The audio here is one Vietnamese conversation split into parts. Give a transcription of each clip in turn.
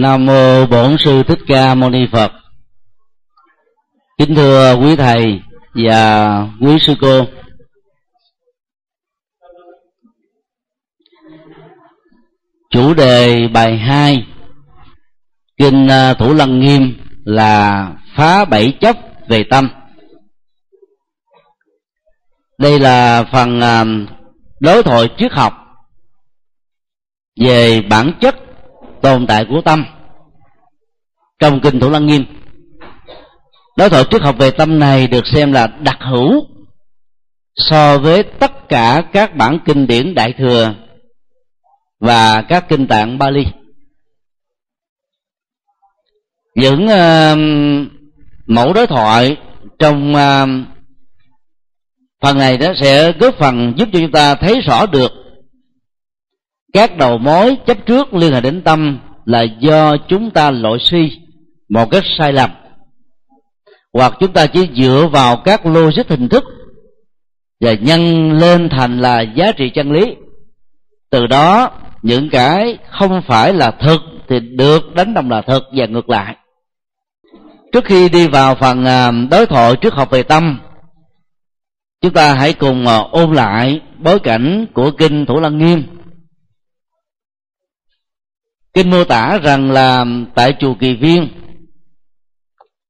nam mô bổn sư thích ca mâu ni phật. Kính thưa quý thầy và quý sư cô. Chủ đề bài 2 kinh à, thủ lăng nghiêm là phá bảy chấp về tâm. Đây là phần à, đối thoại triết học về bản chất tồn tại của tâm. Trong kinh thủ lăng nghiêm đối thoại triết học về tâm này được xem là đặc hữu so với tất cả các bản kinh điển đại thừa và các kinh tạng Bali. Những uh, mẫu đối thoại trong uh, phần này đó sẽ góp phần giúp cho chúng ta thấy rõ được các đầu mối chấp trước liên hệ đến tâm là do chúng ta lội suy một cách sai lầm. Hoặc chúng ta chỉ dựa vào các logic hình thức và nhân lên thành là giá trị chân lý. Từ đó, những cái không phải là thực thì được đánh đồng là thực và ngược lại. Trước khi đi vào phần à, đối thoại trước học về tâm, chúng ta hãy cùng à, ôn lại bối cảnh của kinh thủ lăng nghiêm kinh mô tả rằng là tại chùa kỳ viên,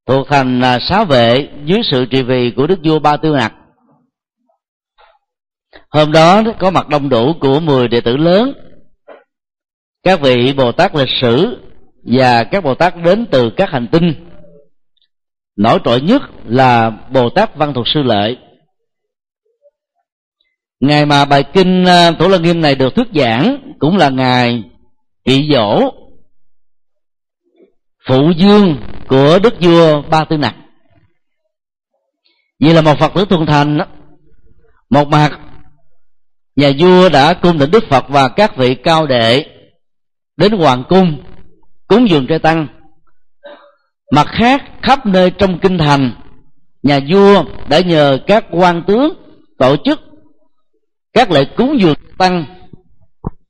thuộc thành à, xá vệ dưới sự trị vì của đức vua ba tư nặc hôm đó có mặt đông đủ của 10 đệ tử lớn, các vị bồ tát lịch sử và các bồ tát đến từ các hành tinh. Nổi trội nhất là bồ tát văn thuật sư lợi. Ngày mà bài kinh à, tổ lăng nghiêm này được thuyết giảng cũng là ngày kỵ dỗ. Phụ dương của đức vua ba tư nặc. Vì là một phật tử thuần thành một mặt, nhà vua đã cung thỉnh đức phật và các vị cao đệ đến hoàng cung, cúng dường trai tăng. Mặt khác, khắp nơi trong kinh thành, nhà vua đã nhờ các quan tướng tổ chức các lễ cúng dường tăng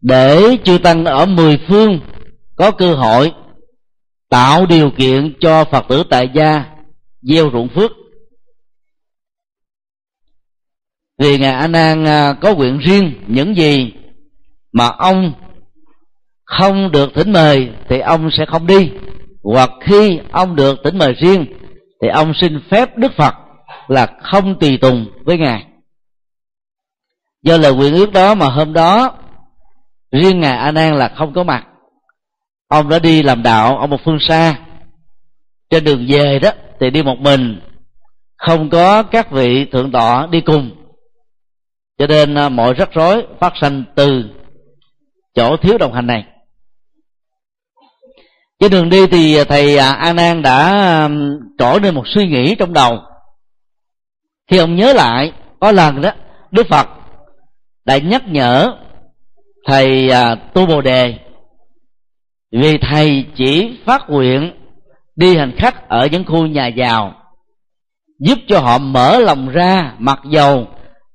để chư tăng ở mười phương có cơ hội tạo điều kiện cho phật tử tại gia gieo ruộng phước. Vì ngài a nan à, có nguyện riêng những gì mà ông không được thỉnh mời thì ông sẽ không đi. Hoặc khi ông được thỉnh mời riêng thì ông xin phép đức phật là không tùy tùng với ngài. Do lời quyền ước đó mà hôm đó riêng ngài a nan là không có mặt. Ông đã đi làm đạo ở một phương xa. Trên đường về đó thì đi một mình. Không có các vị thượng tọa đi cùng. Cho nên à, mọi rắc rối phát sinh từ chỗ thiếu đồng hành này. Trên đường đi thì thầy à, a nan đã trỗi lên một suy nghĩ trong đầu. Khi ông nhớ lại, có lần đó, đức phật đã nhắc nhở thầy à, tu bồ đề. Vì thầy chỉ phát nguyện đi hành khách ở những khu nhà giàu giúp cho họ mở lòng ra mặc dầu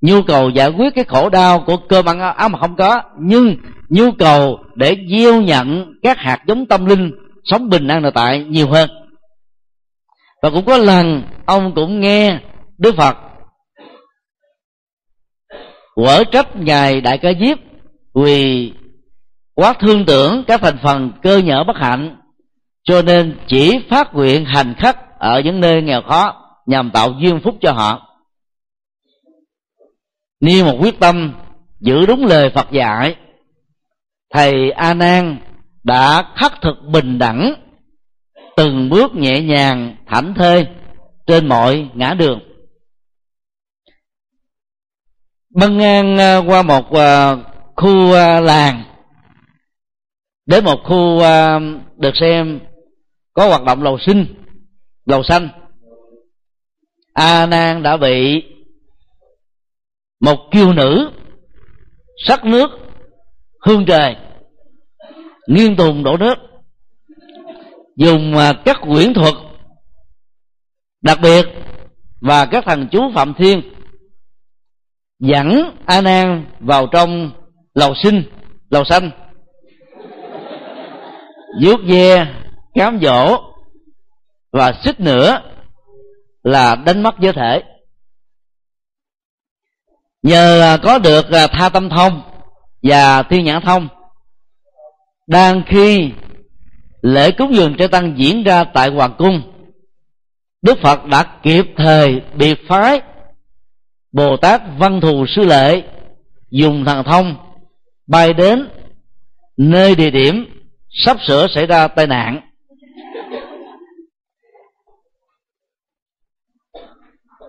nhu cầu giải quyết cái khổ đau của cơm ăn áo mà không có nhưng nhu cầu để gieo nhận các hạt giống tâm linh sống bình an nội tại nhiều hơn. Và cũng có lần ông cũng nghe đức phật quở trách ngài đại ca diếp vì quá thương tưởng các thành phần cơ nhở bất hạnh, cho nên chỉ phát nguyện hành khắc ở những nơi nghèo khó nhằm tạo duyên phúc cho họ. Nêu một quyết tâm giữ đúng lời phật dạy, thầy a nan đã khắc thực bình đẳng, từng bước nhẹ nhàng, thảnh thơi trên mọi ngã đường. Băng ngang à, qua một à, khu à, làng. Đến một khu à, được xem có hoạt động lầu sinh lầu xanh. A nan đã bị một kiêu nữ sắc nước hương trời nghiêng tùng đổ nước, dùng à, các quyển thuật đặc biệt và các thằng chú phạm thiên dẫn a nan vào trong lầu sinh lầu xanh. Vuốt ve, cám dỗ. Và xích nữa là đánh mất giới thể. Nhờ à, có được à, tha tâm thông và thiên nhãn thông, đang khi lễ cúng dường cho tăng diễn ra tại hoàng cung, đức phật đã kịp thời biệt phái bồ tát văn thù sư lệ dùng thần thông bay đến nơi địa điểm sắp sửa xảy ra tai nạn.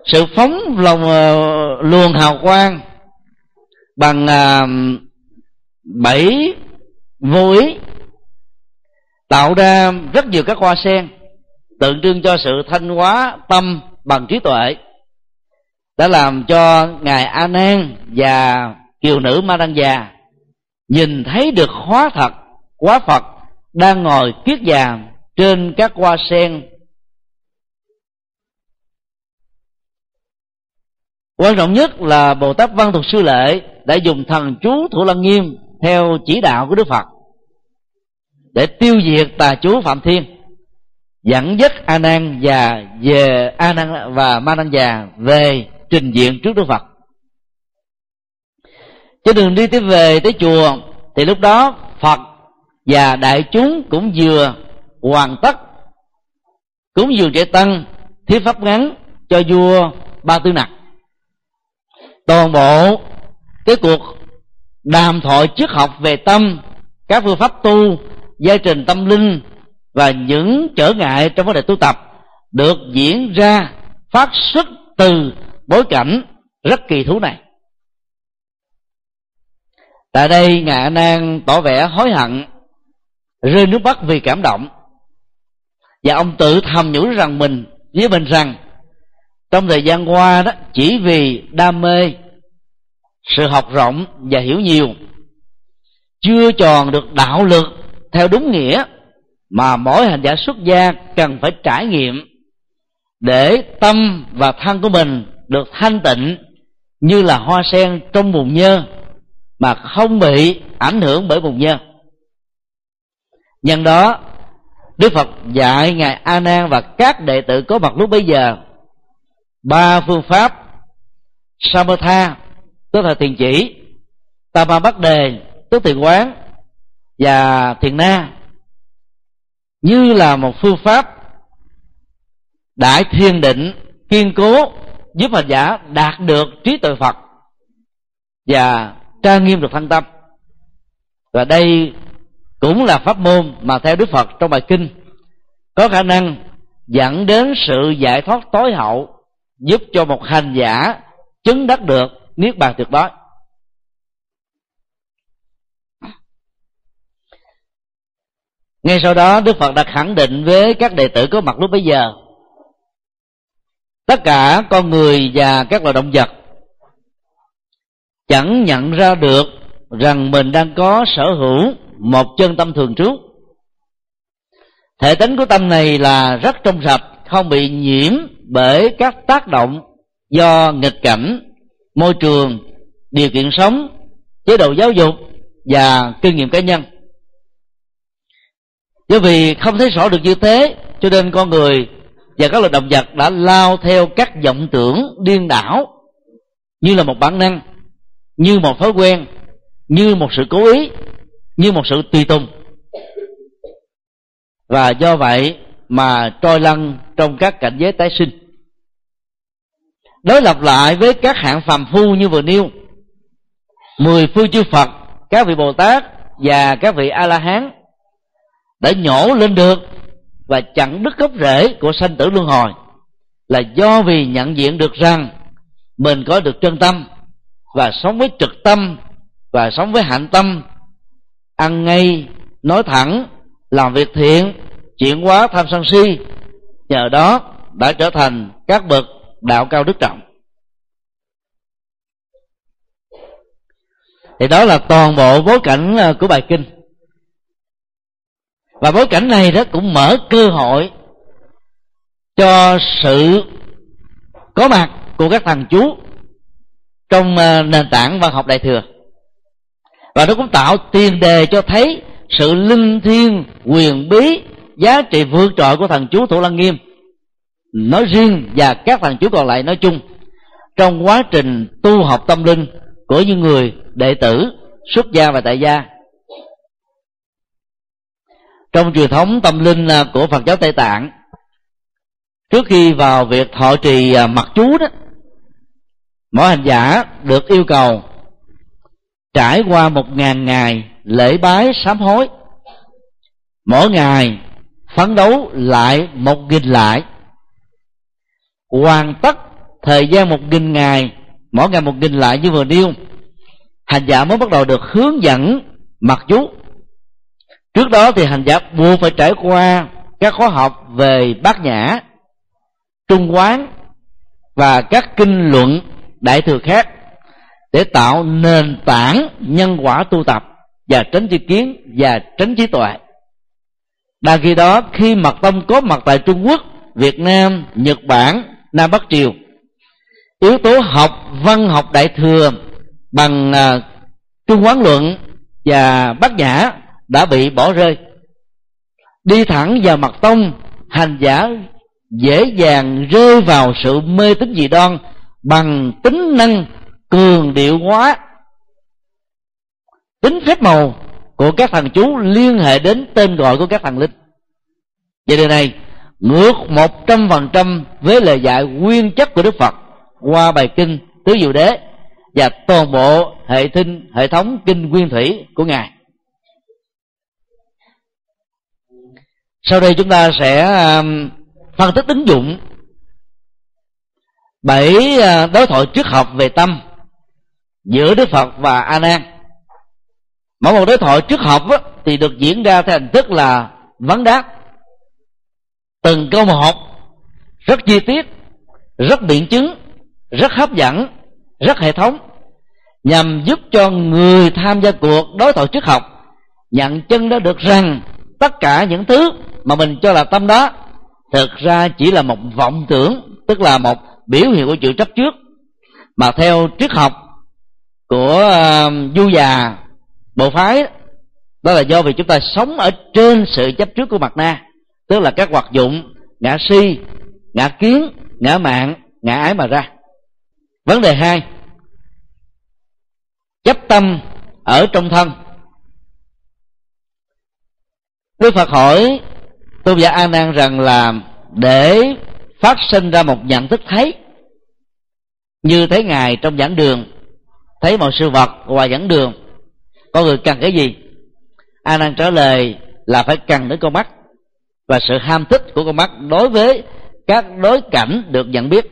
Sự phóng lòng uh, luồng hào quang bằng uh, bảy vô ý tạo ra rất nhiều các hoa sen tượng trưng cho sự thanh hóa tâm bằng trí tuệ đã làm cho ngài a nan và kiều nữ ma đăng già nhìn thấy được hóa thật quá phật đang ngồi kiết già trên các hoa sen. Quan trọng nhất là bồ tát văn thục sư lệ đã dùng thần chú thủ lăng nghiêm theo chỉ đạo của đức phật để tiêu diệt tà chú phạm thiên, dẫn dắt a nan và về a nan và ma nan già về trình diện trước đức phật trên đường đi tới về tới chùa. Thì lúc đó phật và đại chúng cũng vừa hoàn tất cúng dường trẻ tăng thiết pháp ngắn cho vua ba tư nặc. Toàn bộ cái cuộc đàm thoại trước học về tâm, các phương pháp tu giai trình tâm linh và những trở ngại trong vấn đề tu tập được diễn ra phát xuất từ bối cảnh rất kỳ thú này tại đây ngài a nan tỏ vẻ hối hận, rơi nước mắt vì cảm động. Và ông tự thầm nhủ rằng mình, với mình rằng, trong thời gian qua đó, chỉ vì đam mê, sự học rộng và hiểu nhiều, chưa tròn được đạo lực theo đúng nghĩa, mà mỗi hành giả xuất gia cần phải trải nghiệm để tâm và thân của mình được thanh tịnh như là hoa sen trong bùn nhơ mà không bị ảnh hưởng bởi bùn nhơ nhân đó, đức phật dạy ngài a nan và các đệ tử có mặt lúc bấy giờ ba phương pháp samatha, tức là thiền chỉ tama bắt đề tức thiền quán và thiền na, như là một phương pháp đại thiên định, kiên cố, giúp hành giả đạt được trí tuệ phật và tra nghiêm được thân tâm. Và đây cũng là pháp môn mà theo đức phật trong bài kinh, có khả năng dẫn đến sự giải thoát tối hậu, giúp cho một hành giả chứng đắc được niết bàn tuyệt đối. Ngay sau đó, đức phật đã khẳng định với các đệ tử có mặt lúc bấy giờ, tất cả con người và các loài động vật chẳng nhận ra được rằng mình đang có sở hữu một chân tâm thường trú. Thể tính của tâm này là rất trong sạch, không bị nhiễm bởi các tác động do nghịch cảnh, môi trường, điều kiện sống, chế độ giáo dục và kinh nghiệm cá nhân. Do vì không thấy rõ được như thế, cho nên con người và các loài động vật đã lao theo các vọng tưởng điên đảo như là một bản năng như một thói quen, như một sự cố ý, như một sự tùy tùng. Và do vậy mà trôi lăn trong các cảnh giới tái sinh. Đối lập lại với các hạng phàm phu như vừa nêu. Mười phương chư phật, các vị bồ tát và các vị a la hán đã nhổ lên được và chặn đứt gốc rễ của sanh tử luân hồi là do vì nhận diện được rằng mình có được chân tâm và sống với trực tâm và sống với hạnh tâm. Ăn ngay, nói thẳng, làm việc thiện, chuyển hóa tham sân si, nhờ đó đã trở thành các bậc đạo cao đức trọng. Thì đó là toàn bộ bối cảnh à, của bài kinh. Và bối cảnh này đó cũng mở cơ hội cho sự có mặt của các thằng chú trong ờ, nền tảng văn học đại thừa. Và nó cũng tạo tiền đề cho thấy sự linh thiêng, quyền bí, giá trị vượt trội của thần chú thủ lăng nghiêm. Nói riêng và các thần chú còn lại nói chung, trong quá trình tu học tâm linh của những người đệ tử, xuất gia và tại gia. Trong truyền thống tâm linh ờ, của phật giáo tây tạng, trước khi vào việc thọ trì ờ, mặt chú đó mỗi hành giả được yêu cầu trải qua một ngàn ngày lễ bái sám hối. Mỗi ngày phấn đấu lại một nghìn lại. Hoàn tất thời gian một nghìn ngày, mỗi ngày một nghìn lại như vừa nêu, hành giả mới bắt đầu được hướng dẫn mặc chú trước đó thì hành giả buộc phải trải qua các khóa học về bát nhã, trung quán và các kinh luận đại thừa khác để tạo nền tảng nhân quả tu tập và tránh tri kiến và tránh trí tuệ. Đa khi đó khi mật tông có mặt tại trung quốc việt nam nhật bản nam bắc triều yếu tố học văn học đại thừa bằng uh, trung quán luận và bát nhã đã bị bỏ rơi. Đi thẳng vào mặt tông hành giả dễ dàng rơi vào sự mê tín dị đoan bằng tính năng cường điệu hóa. Tính phép màu của các thằng chú liên hệ đến tên gọi của các thằng linh. Về điều này ngược một trăm phần trăm với lời dạy nguyên chất của đức phật qua bài kinh tứ diệu đế và toàn bộ hệ tinh hệ thống kinh nguyên thủy của ngài. Sau đây chúng ta sẽ um, phân tích ứng dụng bảy à, đối thoại trước học về tâm giữa đức phật và a nan. Mỗi một đối thoại trước học á, thì được diễn ra theo hình thức là vấn đáp. Từng câu một rất chi tiết rất biện chứng rất hấp dẫn rất hệ thống nhằm giúp cho người tham gia cuộc đối thoại trước học nhận chân đã được rằng tất cả những thứ mà mình cho là tâm đó thực ra chỉ là một vọng tưởng tức là một biểu hiện của chữ chấp trước. Mà theo triết học của uh, du già bộ phái đó là do vì chúng ta sống ở trên sự chấp trước của mặt na tức là các hoạt dụng ngã si ngã kiến ngã mạng ngã ái mà ra. Vấn đề hai chấp tâm ở trong thân. Đức phật hỏi tôn giả an nan rằng là để phát sinh ra một nhận thức thấy. Như thấy ngài trong giảng đường, thấy một sự vật ngoài giảng đường. Con người cần cái gì? A nan trả lời là phải cần đến con mắt. Và sự ham thích của con mắt đối với các đối cảnh được nhận biết.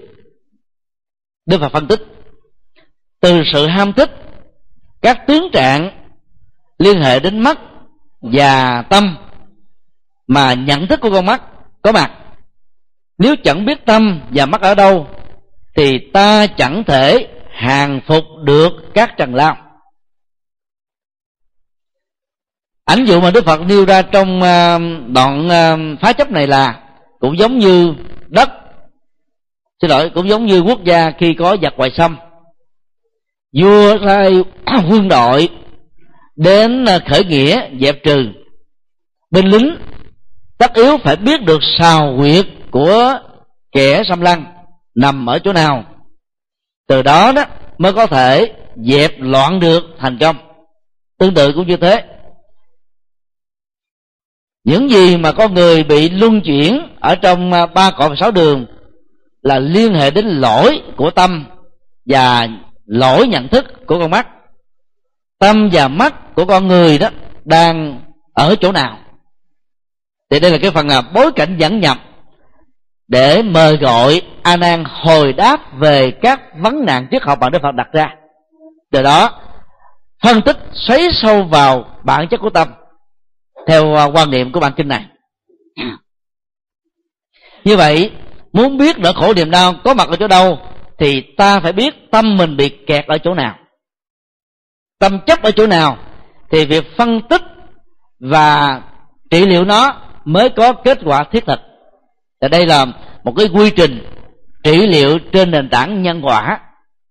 Đức phật phân tích, từ sự ham thích, các tướng trạng liên hệ đến mắt và tâm mà nhận thức của con mắt có mặt nếu chẳng biết tâm và mắt ở đâu, thì ta chẳng thể hàng phục được các trần lao. Ảnh dụ mà đức phật nêu ra trong à, đoạn à, phá chấp này là cũng giống như đất. Xin lỗi, cũng giống như quốc gia khi có giặc ngoại xâm. Vua sai quân đội đến à, khởi nghĩa dẹp trừ. Binh lính tất yếu phải biết được sào quyệt của kẻ xâm lăng nằm ở chỗ nào? Từ đó đó mới có thể dẹp loạn được thành công. Tương tự cũng như thế. Những gì mà con người bị luân chuyển ở trong à, ba cõi và sáu đường là liên hệ đến lỗi của tâm và lỗi nhận thức của con mắt. Tâm và mắt của con người đó đang ở chỗ nào? Thì đây là cái phần là bối cảnh dẫn nhập để mời gọi a nan hồi đáp về các vấn nạn triết học mà đức phật đặt ra. Từ đó, phân tích xoáy sâu vào bản chất của tâm theo à, quan niệm của bản kinh này. Như vậy, muốn biết nỗi khổ niềm đau có mặt ở chỗ đâu thì ta phải biết tâm mình bị kẹt ở chỗ nào. Tâm chấp ở chỗ nào thì việc phân tích và trị liệu nó mới có kết quả thiết thực thì đây là một cái quy trình trị liệu trên nền tảng nhân quả.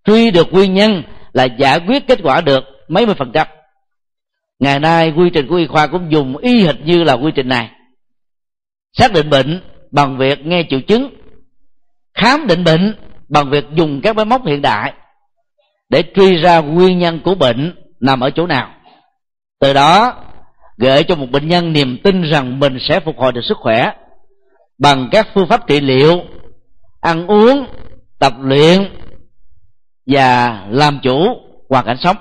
Truy được nguyên nhân là giải quyết kết quả được mấy mươi phần trăm. Ngày nay, quy trình của y khoa cũng dùng y hệt như là quy trình này. Xác định bệnh bằng việc nghe triệu chứng, khám định bệnh bằng việc dùng các máy móc hiện đại để truy ra nguyên nhân của bệnh nằm ở chỗ nào. Từ đó, gợi cho một bệnh nhân niềm tin rằng mình sẽ phục hồi được sức khỏe bằng các phương pháp trị liệu ăn uống tập luyện và làm chủ hoàn cảnh sống.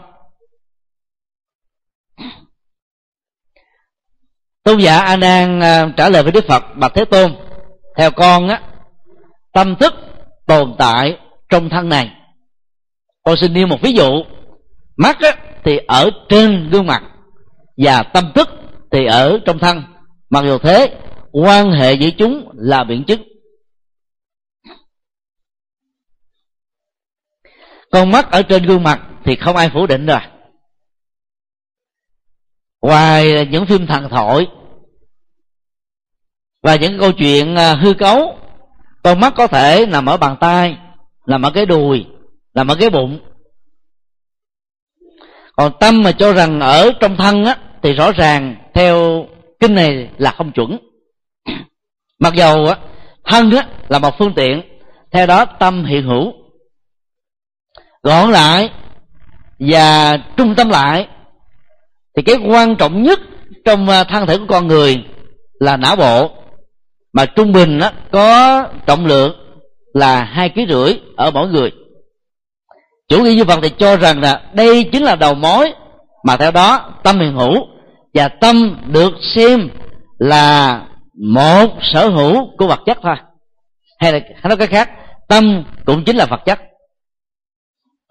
Tôn giả a nan à, trả lời với đức phật bạch thế tôn theo con á tâm thức tồn tại trong thân này. Con xin nêu một ví dụ. Mắt á, thì ở trên gương mặt và tâm thức thì ở trong thân. Mặc dù thế quan hệ với chúng là biện chứng. Con mắt ở trên gương mặt thì không ai phủ định rồi. Ngoài những phim thần thoại và những câu chuyện à, hư cấu, con mắt có thể nằm ở bàn tay, nằm ở cái đùi, nằm ở cái bụng. Còn tâm mà cho rằng ở trong thân á, thì rõ ràng theo kinh này là không chuẩn mặc dầu á thân á là một phương tiện theo đó tâm hiện hữu. Gọn lại và trung tâm lại thì cái quan trọng nhất trong à, thân thể của con người là não bộ. Mà trung bình á, có trọng lượng là hai ký rưỡi ở mỗi người. Chủ nghĩa như phật thì cho rằng là đây chính là đầu mối mà theo đó tâm hiện hữu và tâm được xem là một sở hữu của vật chất thôi. Hay là hay nói cái khác, tâm cũng chính là vật chất.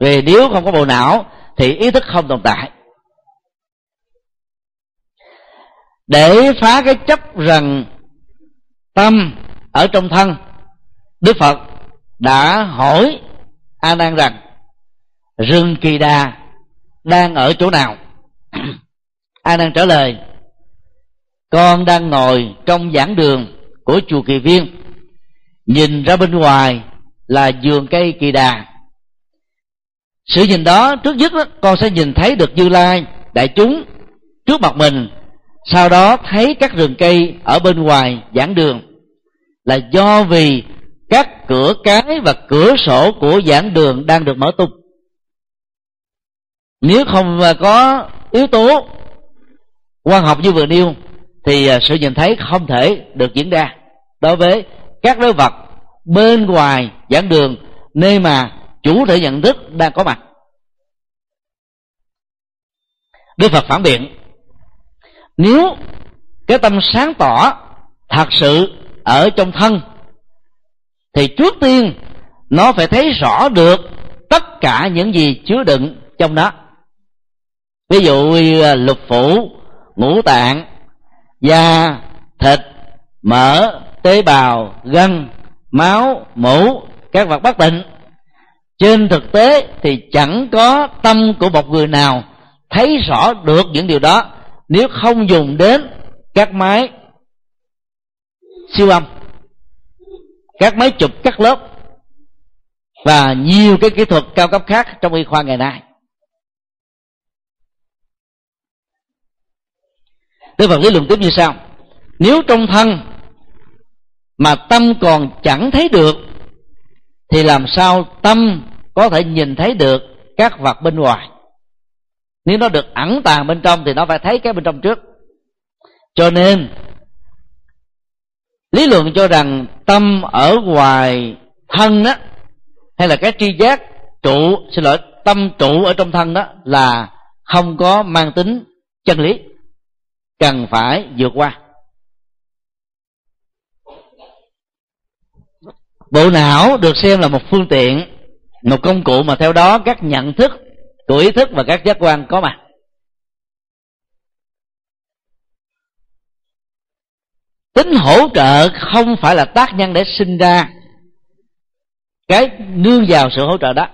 Vì nếu không có bộ não, thì ý thức không tồn tại. Để phá cái chấp rằng tâm ở trong thân, đức phật đã hỏi a nan rằng, rừng kỳ đà đang ở chỗ nào? A nan trả lời con đang ngồi trong giảng đường của chùa kỳ viên. Nhìn ra bên ngoài là vườn cây kỳ đà. Sự nhìn đó trước nhất đó, con sẽ nhìn thấy được như lai đại chúng trước mặt mình sau đó thấy các rừng cây ở bên ngoài giảng đường. Là do vì các cửa cái và cửa sổ của giảng đường đang được mở tung. Nếu không có yếu tố quan học như vừa nêu thì à, sự nhìn thấy không thể được diễn ra. Đối với các đối vật bên ngoài giảng đường, nơi mà chủ thể nhận thức đang có mặt. Đức phật phản biện, nếu cái tâm sáng tỏ thật sự ở trong thân, thì trước tiên nó phải thấy rõ được tất cả những gì chứa đựng trong đó ví dụ à, lục phủ, ngũ tạng da, thịt, mỡ, tế bào, gân, máu, mũ, các vật bất tịnh trên thực tế thì chẳng có tâm của một người nào thấy rõ được những điều đó nếu không dùng đến các máy siêu âm, các máy chụp cắt lớp và nhiều cái kỹ thuật cao cấp khác trong y khoa ngày nay. Đức Phật lý luận tiếp như sau. Nếu trong thân Mà tâm còn chẳng thấy được, Thì làm sao tâm có thể nhìn thấy được các vật bên ngoài? Nếu nó được ẩn tàng bên trong Thì nó phải thấy cái bên trong trước. Cho nên, Lý luận cho rằng tâm ở ngoài thân đó Hay là cái tri giác trụ, Xin lỗi, tâm trụ ở trong thân đó Là không có mang tính chân lý cần phải vượt qua. Bộ não được xem là một phương tiện, một công cụ mà theo đó các nhận thức của ý thức và các giác quan có mặt. Tính hỗ trợ không phải là tác nhân để sinh ra cái nương vào sự hỗ trợ đó.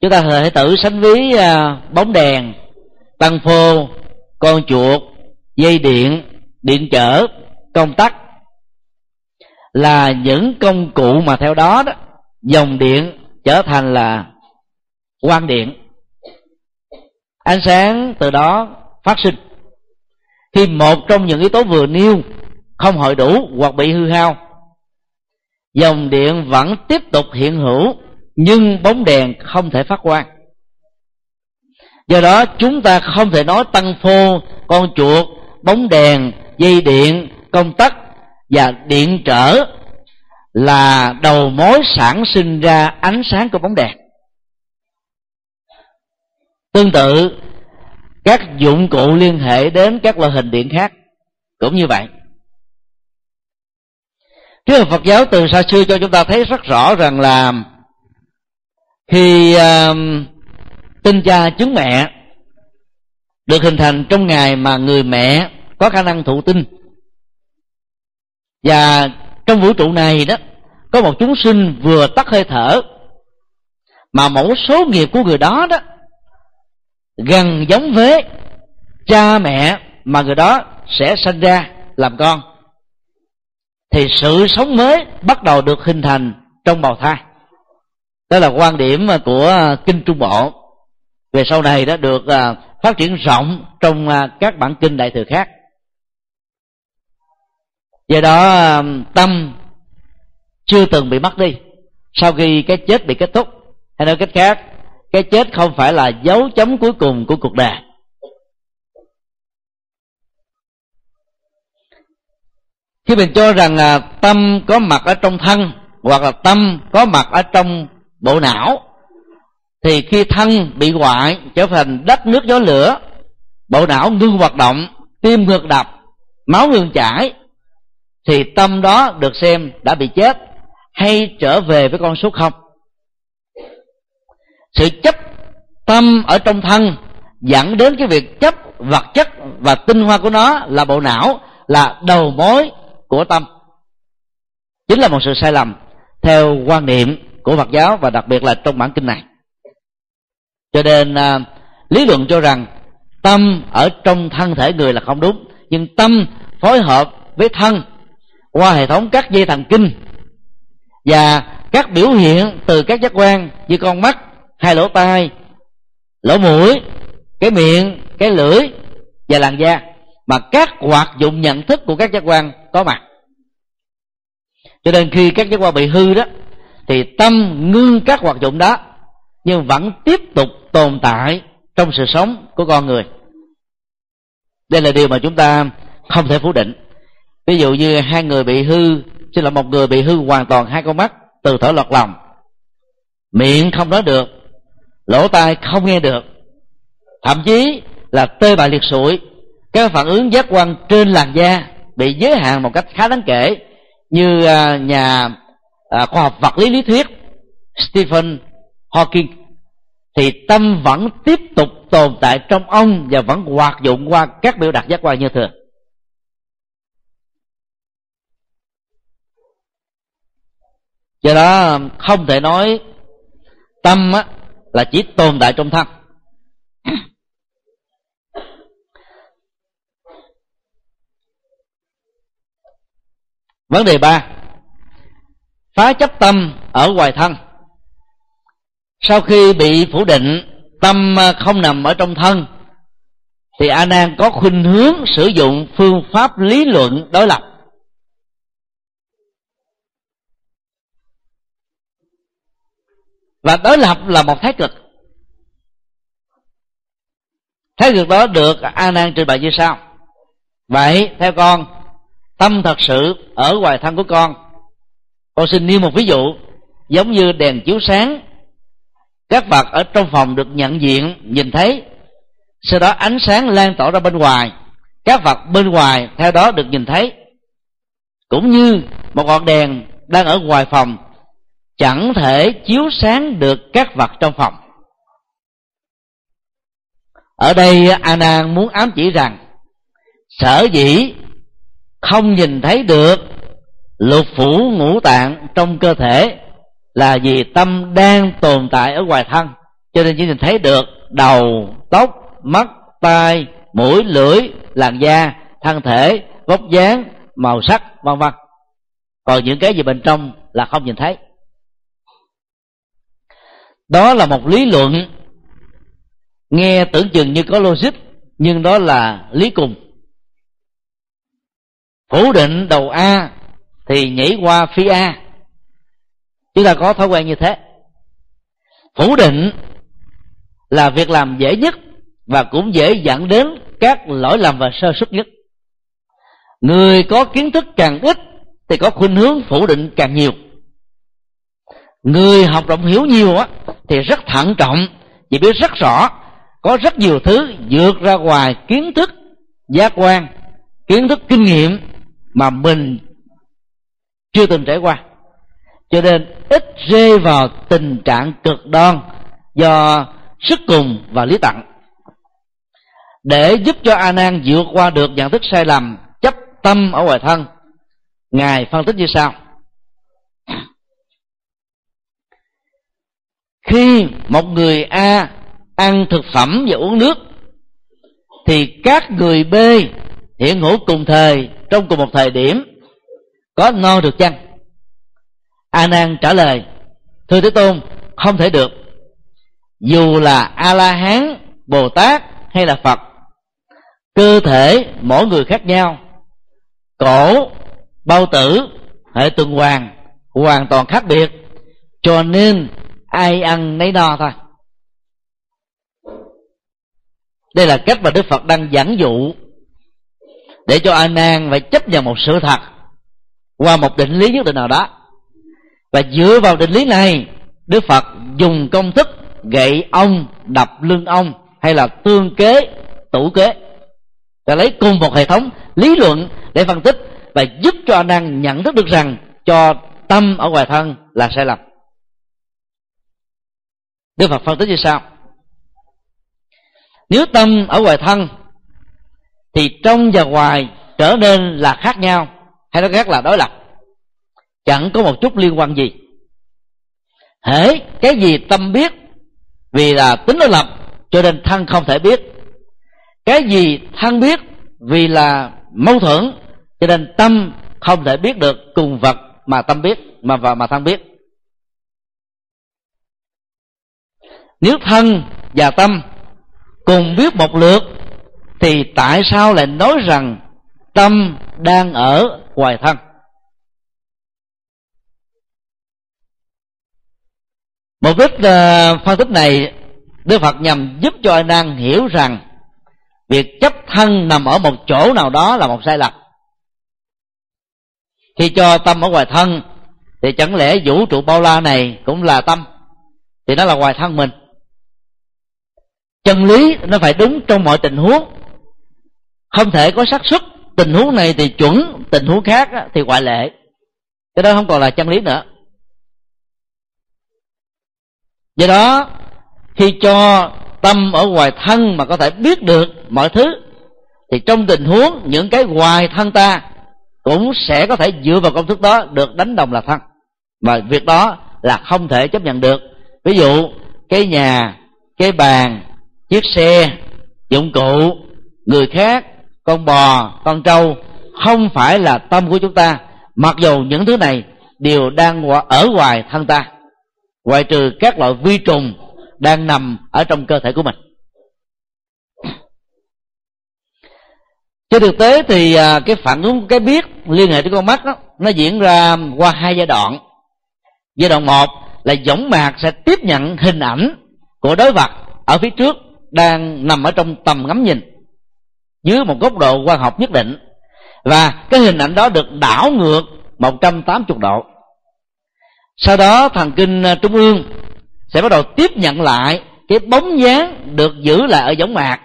Chúng ta thể tự sánh ví à, bóng đèn, tăng phô, con chuột dây điện điện chở, công tắc là những công cụ mà theo đó đó, dòng điện trở thành là quang điện. Ánh sáng từ đó phát sinh. Khi một trong những yếu tố vừa nêu không hội đủ hoặc bị hư hao, dòng điện vẫn tiếp tục hiện hữu nhưng bóng đèn không thể phát quang. Do đó, chúng ta không thể nói tăng phô con chuột bóng đèn dây điện công tắc và điện trở là đầu mối sản sinh ra ánh sáng của bóng đèn. Tương tự các dụng cụ liên hệ đến các loại hình điện khác cũng như vậy. Triết học Phật giáo từ xa xưa cho chúng ta thấy rất rõ rằng là khi uh, tinh cha chứng mẹ được hình thành trong ngày mà người mẹ có khả năng thụ tinh. Và trong vũ trụ này đó, có một chúng sinh vừa tắt hơi thở, mà mẫu số nghiệp của người đó đó gần giống với cha mẹ mà người đó sẽ sinh ra làm con. Thì sự sống mới bắt đầu được hình thành trong bào thai. Đó là quan điểm của kinh trung bộ. Về sau này đã được à, phát triển rộng trong à, các bản kinh đại thừa khác. Do đó à, tâm chưa từng bị mất đi. Sau khi cái chết bị kết thúc, hay nói cách khác, cái chết không phải là dấu chấm cuối cùng của cuộc đời. Khi mình cho rằng à, tâm có mặt ở trong thân hoặc là tâm có mặt ở trong bộ não thì khi thân bị hoại trở thành đất nước gió lửa, bộ não ngưng hoạt động, tim ngược đập, máu ngừng chảy, thì tâm đó được xem đã bị chết hay trở về với con số không. Sự chấp tâm ở trong thân dẫn đến cái việc chấp vật chất và tinh hoa của nó là bộ não, là đầu mối của tâm. Chính là một sự sai lầm theo quan niệm của phật giáo và đặc biệt là trong bản kinh này cho nên à, lý luận cho rằng tâm ở trong thân thể người là không đúng nhưng tâm phối hợp với thân qua hệ thống các dây thần kinh và các biểu hiện từ các giác quan như con mắt hai lỗ tai lỗ mũi cái miệng cái lưỡi và làn da mà các hoạt dụng nhận thức của các giác quan có mặt. Cho nên khi các giác quan bị hư đó thì tâm ngưng các hoạt dụng đó nhưng vẫn tiếp tục tồn tại trong sự sống của con người. Đây là điều mà chúng ta không thể phủ định. Ví dụ như hai người bị hư chứ là một người bị hư hoàn toàn hai con mắt, từ thở lọt lòng. Miệng không nói được, lỗ tai không nghe được. Thậm chí là tê bại liệt sụi các phản ứng giác quan trên làn da bị giới hạn một cách khá đáng kể, như à, nhà à, khoa học vật lý lý thuyết Stephen Hawking thì tâm vẫn tiếp tục tồn tại trong ông và vẫn hoạt dụng qua các biểu đạt giác quan như thường. Do đó không thể nói tâm á, là chỉ tồn tại trong thân. Vấn đề ba phá chấp tâm ở ngoài thân sau khi bị phủ định, tâm không nằm ở trong thân, thì a nan có khuynh hướng sử dụng phương pháp lý luận đối lập. Và đối lập là một thái cực. Thái cực đó được a nan trình bày như sau. Vậy, theo con, tâm thật sự ở ngoài thân của con. Con xin nêu một ví dụ giống như đèn chiếu sáng các vật ở trong phòng được nhận diện, nhìn thấy. Sau đó ánh sáng lan tỏa ra bên ngoài. Các vật bên ngoài theo đó được nhìn thấy. Cũng như một ngọn đèn đang ở ngoài phòng, chẳng thể chiếu sáng được các vật trong phòng. Ở đây a nan muốn ám chỉ rằng, sở dĩ không nhìn thấy được lục phủ ngũ tạng trong cơ thể là vì tâm đang tồn tại ở ngoài thân. Cho nên chỉ nhìn thấy được đầu, tóc, mắt, tai, mũi, lưỡi, làn da, thân thể, vóc dáng, màu sắc, vân vân. Còn những cái gì bên trong là không nhìn thấy. Đó là một lý luận nghe tưởng chừng như có logic, nhưng đó là lý cùng. Phủ định đầu a thì nhảy qua phi a chúng ta có thói quen như thế. Phủ định là việc làm dễ nhất và cũng dễ dẫn đến các lỗi lầm và sơ suất nhất. Người có kiến thức càng ít thì có khuynh hướng phủ định càng nhiều. Người học rộng hiểu nhiều á, thì rất thận trọng, vì biết rất rõ, có rất nhiều thứ vượt ra ngoài kiến thức, giác quan, kiến thức kinh nghiệm mà mình chưa từng trải qua cho nên ít rơi vào tình trạng cực đoan do sức cùng và lý tặng để giúp cho a nan vượt qua được nhận thức sai lầm, chấp tâm ở ngoài thân, ngài phân tích như sau. Khi một người a ăn thực phẩm và uống nước, thì các người b hiện hữu cùng thời trong cùng một thời điểm có no được chăng? A nan trả lời, thưa thế tôn, không thể được. Dù là a la hán bồ tát hay là phật, cơ thể mỗi người khác nhau, cổ, bao tử, hệ tuần hoàn hoàn toàn khác biệt, cho nên ai ăn nấy no thôi. Đây là cách mà đức phật đang giảng dụ để cho a nan phải chấp nhận một sự thật qua một định lý nhất định nào đó và dựa vào định lý này, đức phật dùng công thức gậy ông, đập lưng ông, hay là tương kế, tủ kế và lấy cùng một hệ thống lý luận để phân tích và giúp cho anh đang nhận thức được rằng cho tâm ở ngoài thân là sai lầm. Đức phật phân tích như sau. Nếu tâm ở ngoài thân, thì trong và ngoài trở nên là khác nhau, hay nói khác là đối lập chẳng có một chút liên quan gì. Hễ cái gì tâm biết, vì là tính đối lập, cho nên thân không thể biết. Cái gì thân biết, vì là mâu thuẫn, cho nên tâm không thể biết được cùng vật mà tâm biết, mà và mà thân biết. Nếu thân và tâm cùng biết một lượt, thì tại sao lại nói rằng tâm đang ở ngoài thân? Mục đích uh, phân tích này đức phật nhằm giúp cho anh đang hiểu rằng việc chấp thân nằm ở một chỗ nào đó là một sai lầm. Khi cho tâm ở ngoài thân thì chẳng lẽ vũ trụ bao la này cũng là tâm? Thì nó là ngoài thân mình. Chân lý nó phải đúng trong mọi tình huống. Không thể có xác suất tình huống này thì chuẩn tình huống khác thì ngoại lệ. Cái đó không còn là chân lý nữa do đó, khi cho tâm ở ngoài thân mà có thể biết được mọi thứ, thì trong tình huống những cái ngoài thân ta cũng sẽ có thể dựa vào công thức đó được đánh đồng là thân. Và việc đó là không thể chấp nhận được. Ví dụ, cái nhà, cái bàn, chiếc xe, dụng cụ, người khác, con bò, con trâu không phải là tâm của chúng ta. Mặc dù những thứ này đều đang ở ngoài thân ta ngoại trừ các loại vi trùng đang nằm ở trong cơ thể của mình. Trên thực tế thì à, cái phản ứng cái biết liên hệ tới con mắt đó, nó diễn ra qua hai giai đoạn. Giai đoạn một là võng mạc sẽ tiếp nhận hình ảnh của đối vật ở phía trước đang nằm ở trong tầm ngắm nhìn dưới một góc độ quan học nhất định. Và cái hình ảnh đó được đảo ngược 180 độ sau đó thần kinh à, trung ương sẽ bắt đầu tiếp nhận lại cái bóng dáng được giữ lại ở võng mạc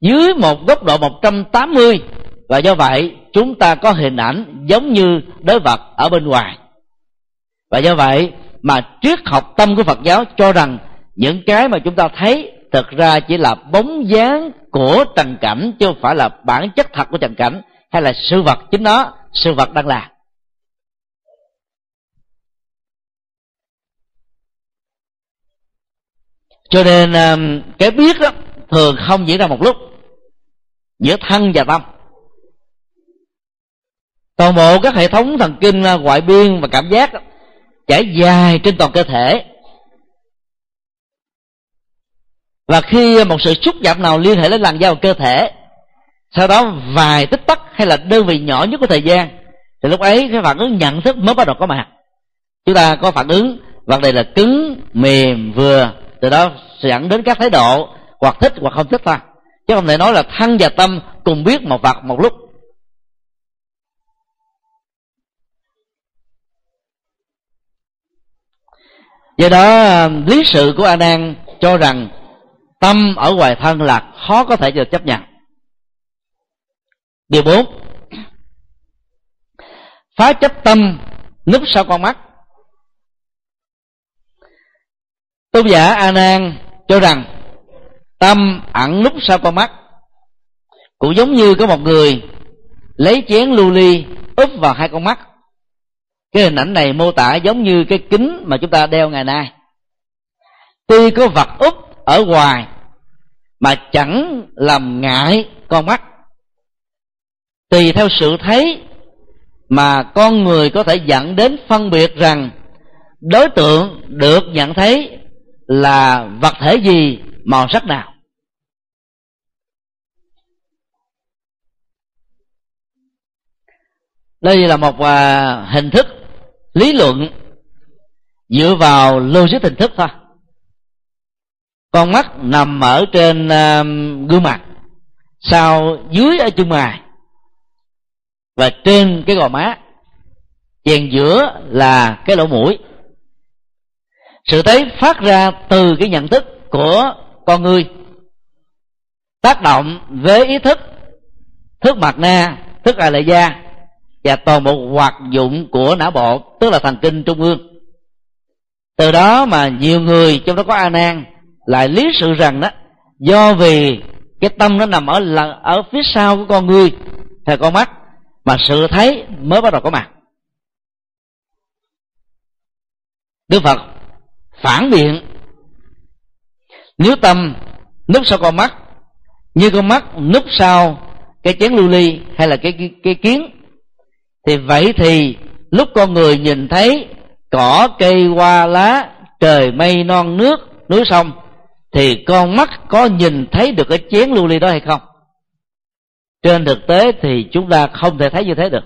dưới một góc độ 180 và do vậy, chúng ta có hình ảnh giống như đối vật ở bên ngoài. Và do vậy mà triết học tâm của phật giáo cho rằng những cái mà chúng ta thấy thực ra chỉ là bóng dáng của trần cảnh, chứ không phải là bản chất thật của trần cảnh hay là sự vật chính nó, sự vật đang là cho nên um, cái biết đó thường không diễn ra một lúc. Giữa thân và tâm. Toàn bộ các hệ thống thần kinh uh, ngoại biên và cảm giác trải dài trên toàn cơ thể. Và khi một sự xúc chạm nào liên hệ đến làn da cơ thể, sau đó vài tích tắc hay là đơn vị nhỏ nhất của thời gian, thì lúc ấy cái phản ứng nhận thức mới bắt đầu có mặt. Chúng ta có phản ứng, vấn đề là cứng, mềm, vừa từ đó dẫn đến các thái độ, hoặc thích hoặc không thích ta chứ không thể nói là thân và tâm cùng biết một vật một lúc. Do đó, lý sự của a nan cho rằng tâm ở ngoài thân là khó có thể được chấp nhận. Điều bốn. Phá chấp tâm núp sau con mắt. Tôn giả a nan cho rằng, tâm ẩn núp sau con mắt, cũng giống như có một người lấy chén lưu ly úp vào hai con mắt. Cái hình ảnh này mô tả giống như cái kính mà chúng ta đeo ngày nay. Tuy có vật úp ở ngoài mà chẳng làm ngại con mắt, tùy theo sự thấy mà con người có thể dẫn đến phân biệt rằng đối tượng được nhận thấy là vật thể gì, màu sắc nào? Đây là một à, hình thức lý luận dựa vào logic hình thức thôi. Con mắt nằm ở trên à, gương mặt, sau dưới ở chân mày, và trên cái gò má, chèn giữa là cái lỗ mũi sự thấy phát ra từ cái nhận thức của con người. Tác động với ý thức thức mặt na, thức a lệ da và toàn bộ hoạt dụng của não bộ, tức là thần kinh trung ương. Từ đó mà nhiều người trong đó có a nan lại lý sự rằng đó, do vì cái tâm nó nằm ở ở phía sau của con người hay con mắt mà sự thấy mới bắt đầu có mặt. Đức phật phản biện. Nếu tâm núp sau con mắt như con mắt núp sau cái chén lưu ly hay là cái, cái, cái kiến thì vậy thì lúc con người nhìn thấy cỏ cây hoa lá trời mây non nước núi sông thì con mắt có nhìn thấy được cái chén lưu ly đó hay không? Trên thực tế thì chúng ta không thể thấy như thế được.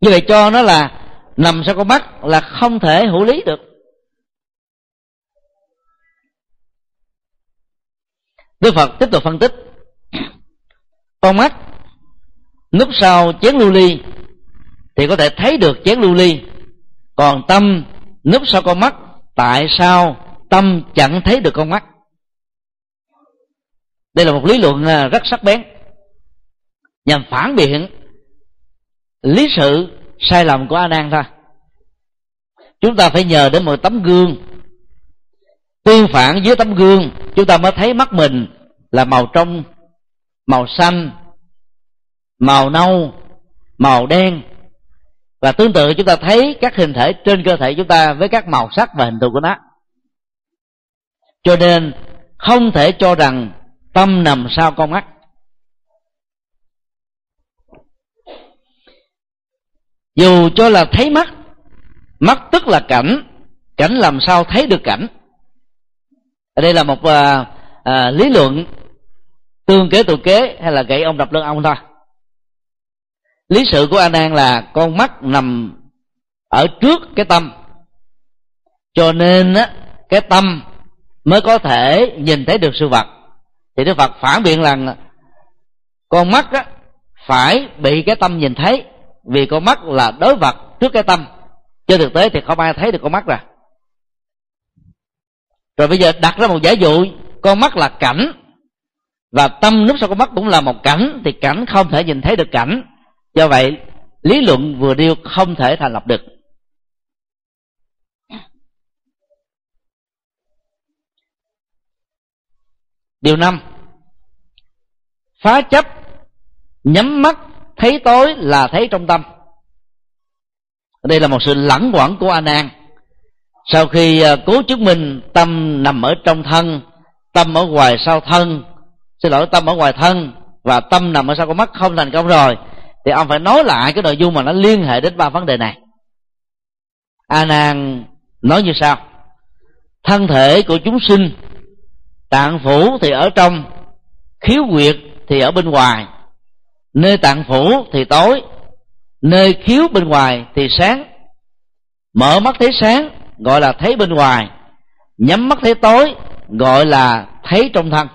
Như vậy cho nó là nằm sau con mắt là không thể hữu lý được. Đức phật tiếp tục phân tích. Con mắt núp sau chén lưu ly thì có thể thấy được chén lưu ly. Còn tâm núp sau con mắt, tại sao tâm chẳng thấy được con mắt? Đây là một lý luận à, rất sắc bén. Nhằm phản biện lý sự sai lầm của a nan thôi. Chúng ta phải nhờ đến một tấm gương. Tương phản dưới tấm gương, chúng ta mới thấy mắt mình là màu trong, màu xanh, màu nâu, màu đen. Và tương tự, chúng ta thấy các hình thể trên cơ thể chúng ta với các màu sắc và hình thù của nó. Cho nên, không thể cho rằng tâm nằm sau con mắt. Dù cho là thấy mắt mắt tức là cảnh cảnh làm sao thấy được cảnh. Ở đây là một à, à, lý luận tương kế tự kế hay là gậy ông đập lưng ông thôi. Lý sự của a nan là con mắt nằm ở trước cái tâm. Cho nên á cái tâm mới có thể nhìn thấy được sự vật. Thì đức phật phản biện rằng con mắt á phải bị cái tâm nhìn thấy vì con mắt là đối vật trước cái tâm. Trên thực tế thì không ai thấy được con mắt ra. rồi bây giờ đặt ra một giả dụ, con mắt là cảnh, và tâm núp sau con mắt cũng là một cảnh, thì cảnh không thể nhìn thấy được cảnh. Do vậy, lý luận vừa điêu không thể thành lập được. Điều năm. Phá chấp, nhắm mắt thấy tối là thấy trong tâm. Đây là một sự lẳng quẩn của a nan. Sau khi à, cố chứng minh tâm nằm ở trong thân, tâm ở ngoài sau thân, xin lỗi, tâm ở ngoài thân và tâm nằm ở sau con mắt không thành công rồi, thì ông phải nói lại cái nội dung mà nó liên hệ đến ba vấn đề này. A nan nói như sau. Thân thể của chúng sinh, tạng phủ thì ở trong, khiếu quyệt thì ở bên ngoài nơi tạng phủ thì tối, nơi khiếu bên ngoài thì sáng. Mở mắt thấy sáng, gọi là thấy bên ngoài. Nhắm mắt thấy tối, gọi là thấy trong thân.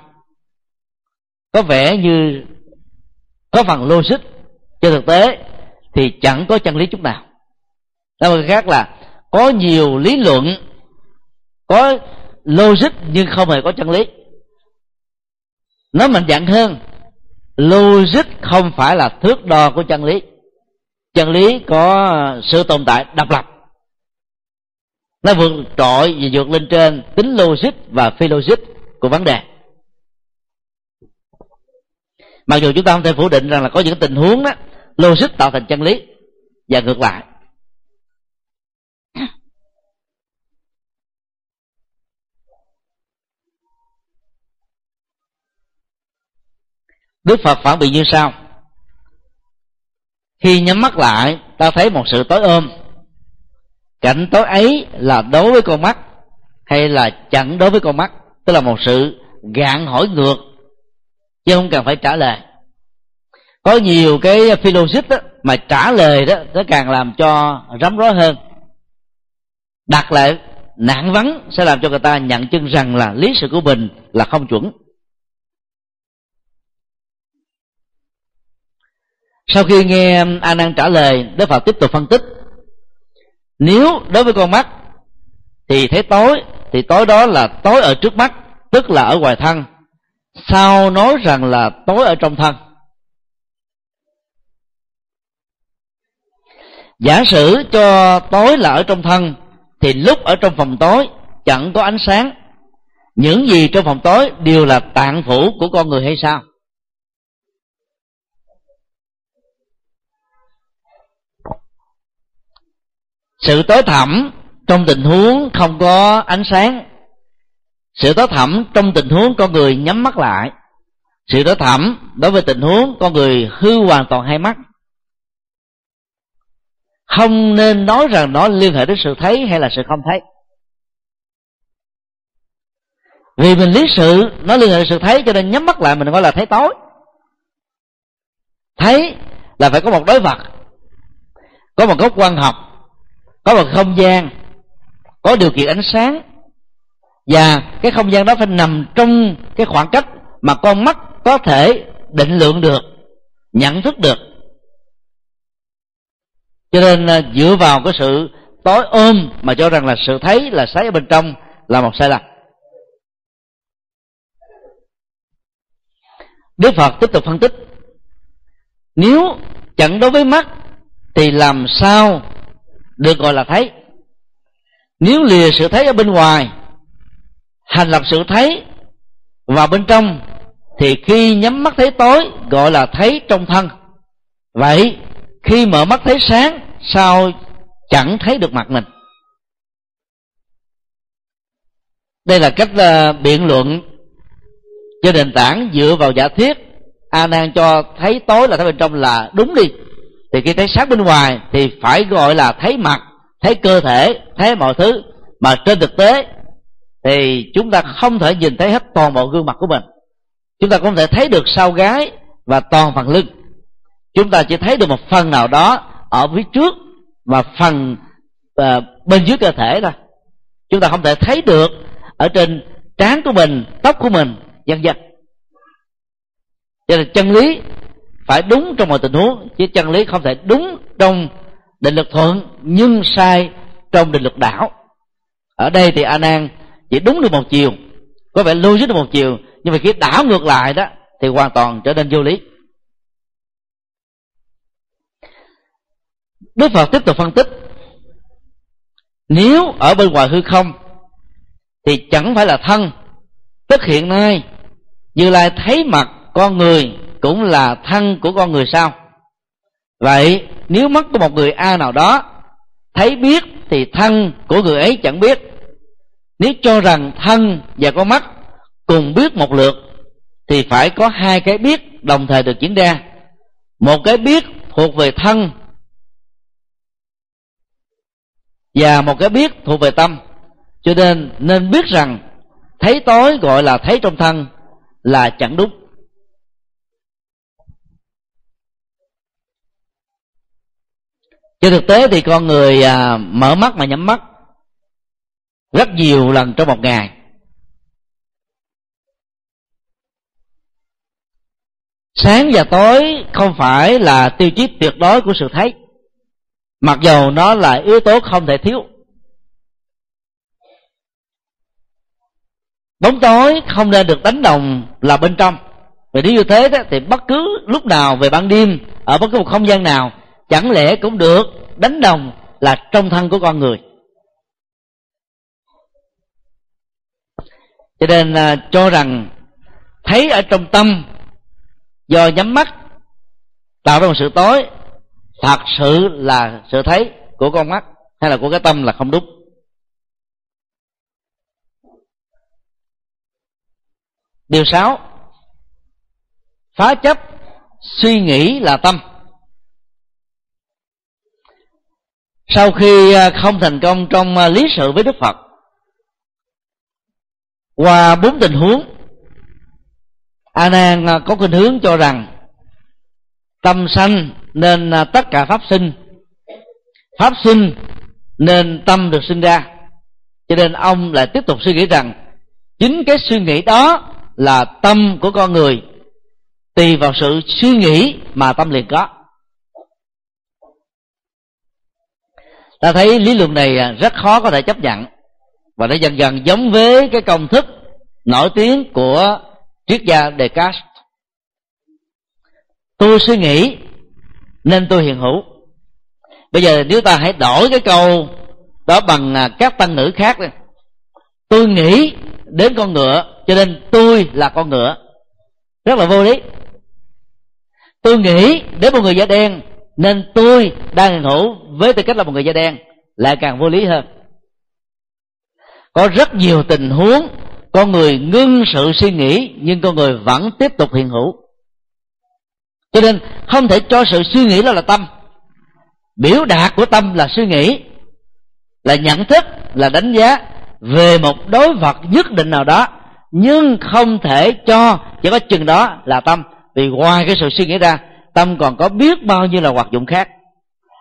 Có vẻ như có phần logic. Trên thực tế thì chẳng có chân lý chút nào. Nói một khác là có nhiều lý luận, có logic nhưng không hề có chân lý. Nó mạnh dạn hơn logic không phải là thước đo của chân lý. Chân lý có sự tồn tại độc lập. Nó vượt trội và vượt lên trên tính logic và phi logic của vấn đề. Mặc dù chúng ta không thể phủ định rằng là có những tình huống đó, logic tạo thành chân lý và ngược lại. Đức phật phản biện như sau. Khi nhắm mắt lại ta thấy một sự tối ôm. Cảnh tối ấy là đối với con mắt hay là chẳng đối với con mắt? Tức là một sự gạn hỏi ngược chứ không cần phải trả lời. Có nhiều cái philosophy đó, mà trả lời đó nó càng làm cho rắm rối hơn. Đặt lại nạn vắng sẽ làm cho người ta nhận chân rằng là lý sự của mình là không chuẩn. Sau khi nghe a nan trả lời, đức phật tiếp tục phân tích. Nếu đối với con mắt, thì thấy tối, thì tối đó là tối ở trước mắt, tức là ở ngoài thân. Sao nói rằng là tối ở trong thân. Giả sử cho tối là ở trong thân, thì lúc ở trong phòng tối chẳng có ánh sáng. Những gì trong phòng tối đều là tạng phủ của con người hay sao? Sự tối thẳm trong tình huống không có ánh sáng. Sự tối thẳm trong tình huống con người nhắm mắt lại. Sự tối thẳm đối với tình huống con người hư hoàn toàn hai mắt. Không nên nói rằng nó liên hệ đến sự thấy hay là sự không thấy. Vì mình lý sự, nó liên hệ đến sự thấy cho nên nhắm mắt lại mình gọi là thấy tối. Thấy là phải có một đối vật, có một góc quan học có một không gian, có điều kiện ánh sáng. Và cái không gian đó phải nằm trong cái khoảng cách mà con mắt có thể định lượng được, nhận thức được. Cho nên à, dựa vào cái sự tối ôm mà cho rằng là sự thấy là sáng ở bên trong là một sai lầm. Đức phật tiếp tục phân tích. Nếu chẳng đối với mắt thì làm sao được gọi là thấy. Nếu lìa sự thấy ở bên ngoài hành lập sự thấy vào bên trong thì khi nhắm mắt thấy tối gọi là thấy trong thân. Vậy khi mở mắt thấy sáng sao chẳng thấy được mặt mình? Đây là cách uh, biện luận trên nền tảng dựa vào giả thiết a nan cho thấy tối là thấy bên trong là đúng đi thì khi thấy sát bên ngoài thì phải gọi là thấy mặt thấy cơ thể thấy mọi thứ. Mà trên thực tế thì chúng ta không thể nhìn thấy hết toàn bộ gương mặt của mình. Chúng ta không thể thấy được sau gái và toàn phần lưng. Chúng ta chỉ thấy được một phần nào đó ở phía trước và phần uh, bên dưới cơ thể thôi. Chúng ta không thể thấy được ở trên trán của mình tóc của mình vân vân. Cho nên chân lý phải đúng trong mọi tình huống, chứ chân lý không thể đúng trong định lực thuận, nhưng sai trong định lực đảo ở đây thì a nan chỉ đúng được một chiều, có vẻ logic được một chiều, nhưng mà khi đảo ngược lại đó, thì hoàn toàn trở nên vô lý. Đức phật tiếp tục phân tích, nếu ở bên ngoài hư không, thì chẳng phải là thân. Tức hiện nay, như lai thấy mặt con người cũng là thân của con người sao? Vậy, nếu mắt của một người a nào đó, thấy biết thì thân của người ấy chẳng biết. Nếu cho rằng thân và con mắt cùng biết một lượt, thì phải có hai cái biết đồng thời được diễn ra. Một cái biết thuộc về thân và một cái biết thuộc về tâm. Cho nên nên biết rằng, thấy tối gọi là thấy trong thân là chẳng đúng. Trên thực tế thì con người à, mở mắt mà nhắm mắt rất nhiều lần trong một ngày. Sáng và tối không phải là tiêu chí tuyệt đối của sự thấy mặc dầu nó là yếu tố không thể thiếu. Bóng tối không nên được đánh đồng là bên trong. Vì nếu như thế đó, thì bất cứ lúc nào về ban đêm ở bất cứ một không gian nào chẳng lẽ cũng được đánh đồng là trong thân của con người. Cho nên à, cho rằng thấy ở trong tâm do nhắm mắt tạo ra một sự tối thật sự là sự thấy của con mắt hay là của cái tâm là không đúng. Điều sáu phá chấp suy nghĩ là tâm. Sau khi à, không thành công trong à, lý sự với đức phật, qua bốn tình huống, a nan à, có khuynh hướng cho rằng tâm sanh nên tất cả pháp sinh pháp sinh nên tâm được sinh ra. Cho nên ông lại tiếp tục suy nghĩ rằng chính cái suy nghĩ đó là tâm của con người, tùy vào sự suy nghĩ mà tâm liền có. Ta thấy lý luận này à, rất khó có thể chấp nhận. Và nó dần dần giống với cái công thức nổi tiếng của triết gia Descartes. Tôi suy nghĩ nên tôi hiện hữu. Bây giờ nếu ta hãy đổi cái câu đó bằng à, các tăng ngữ khác đi. Tôi nghĩ đến con ngựa, cho nên tôi là con ngựa. Rất là vô lý. Tôi nghĩ đến một người da đen nên tôi đang hiện hữu với tư cách là một người da đen lại càng vô lý hơn. Có rất nhiều tình huống, con người ngưng sự suy nghĩ nhưng con người vẫn tiếp tục hiện hữu. Cho nên không thể cho sự suy nghĩ đó là tâm. Biểu đạt của tâm là suy nghĩ, là nhận thức, là đánh giá về một đối vật nhất định nào đó, nhưng không thể cho chỉ có chừng đó là tâm. Vì ngoài cái sự suy nghĩ ra tâm còn có biết bao nhiêu là hoạt dụng khác.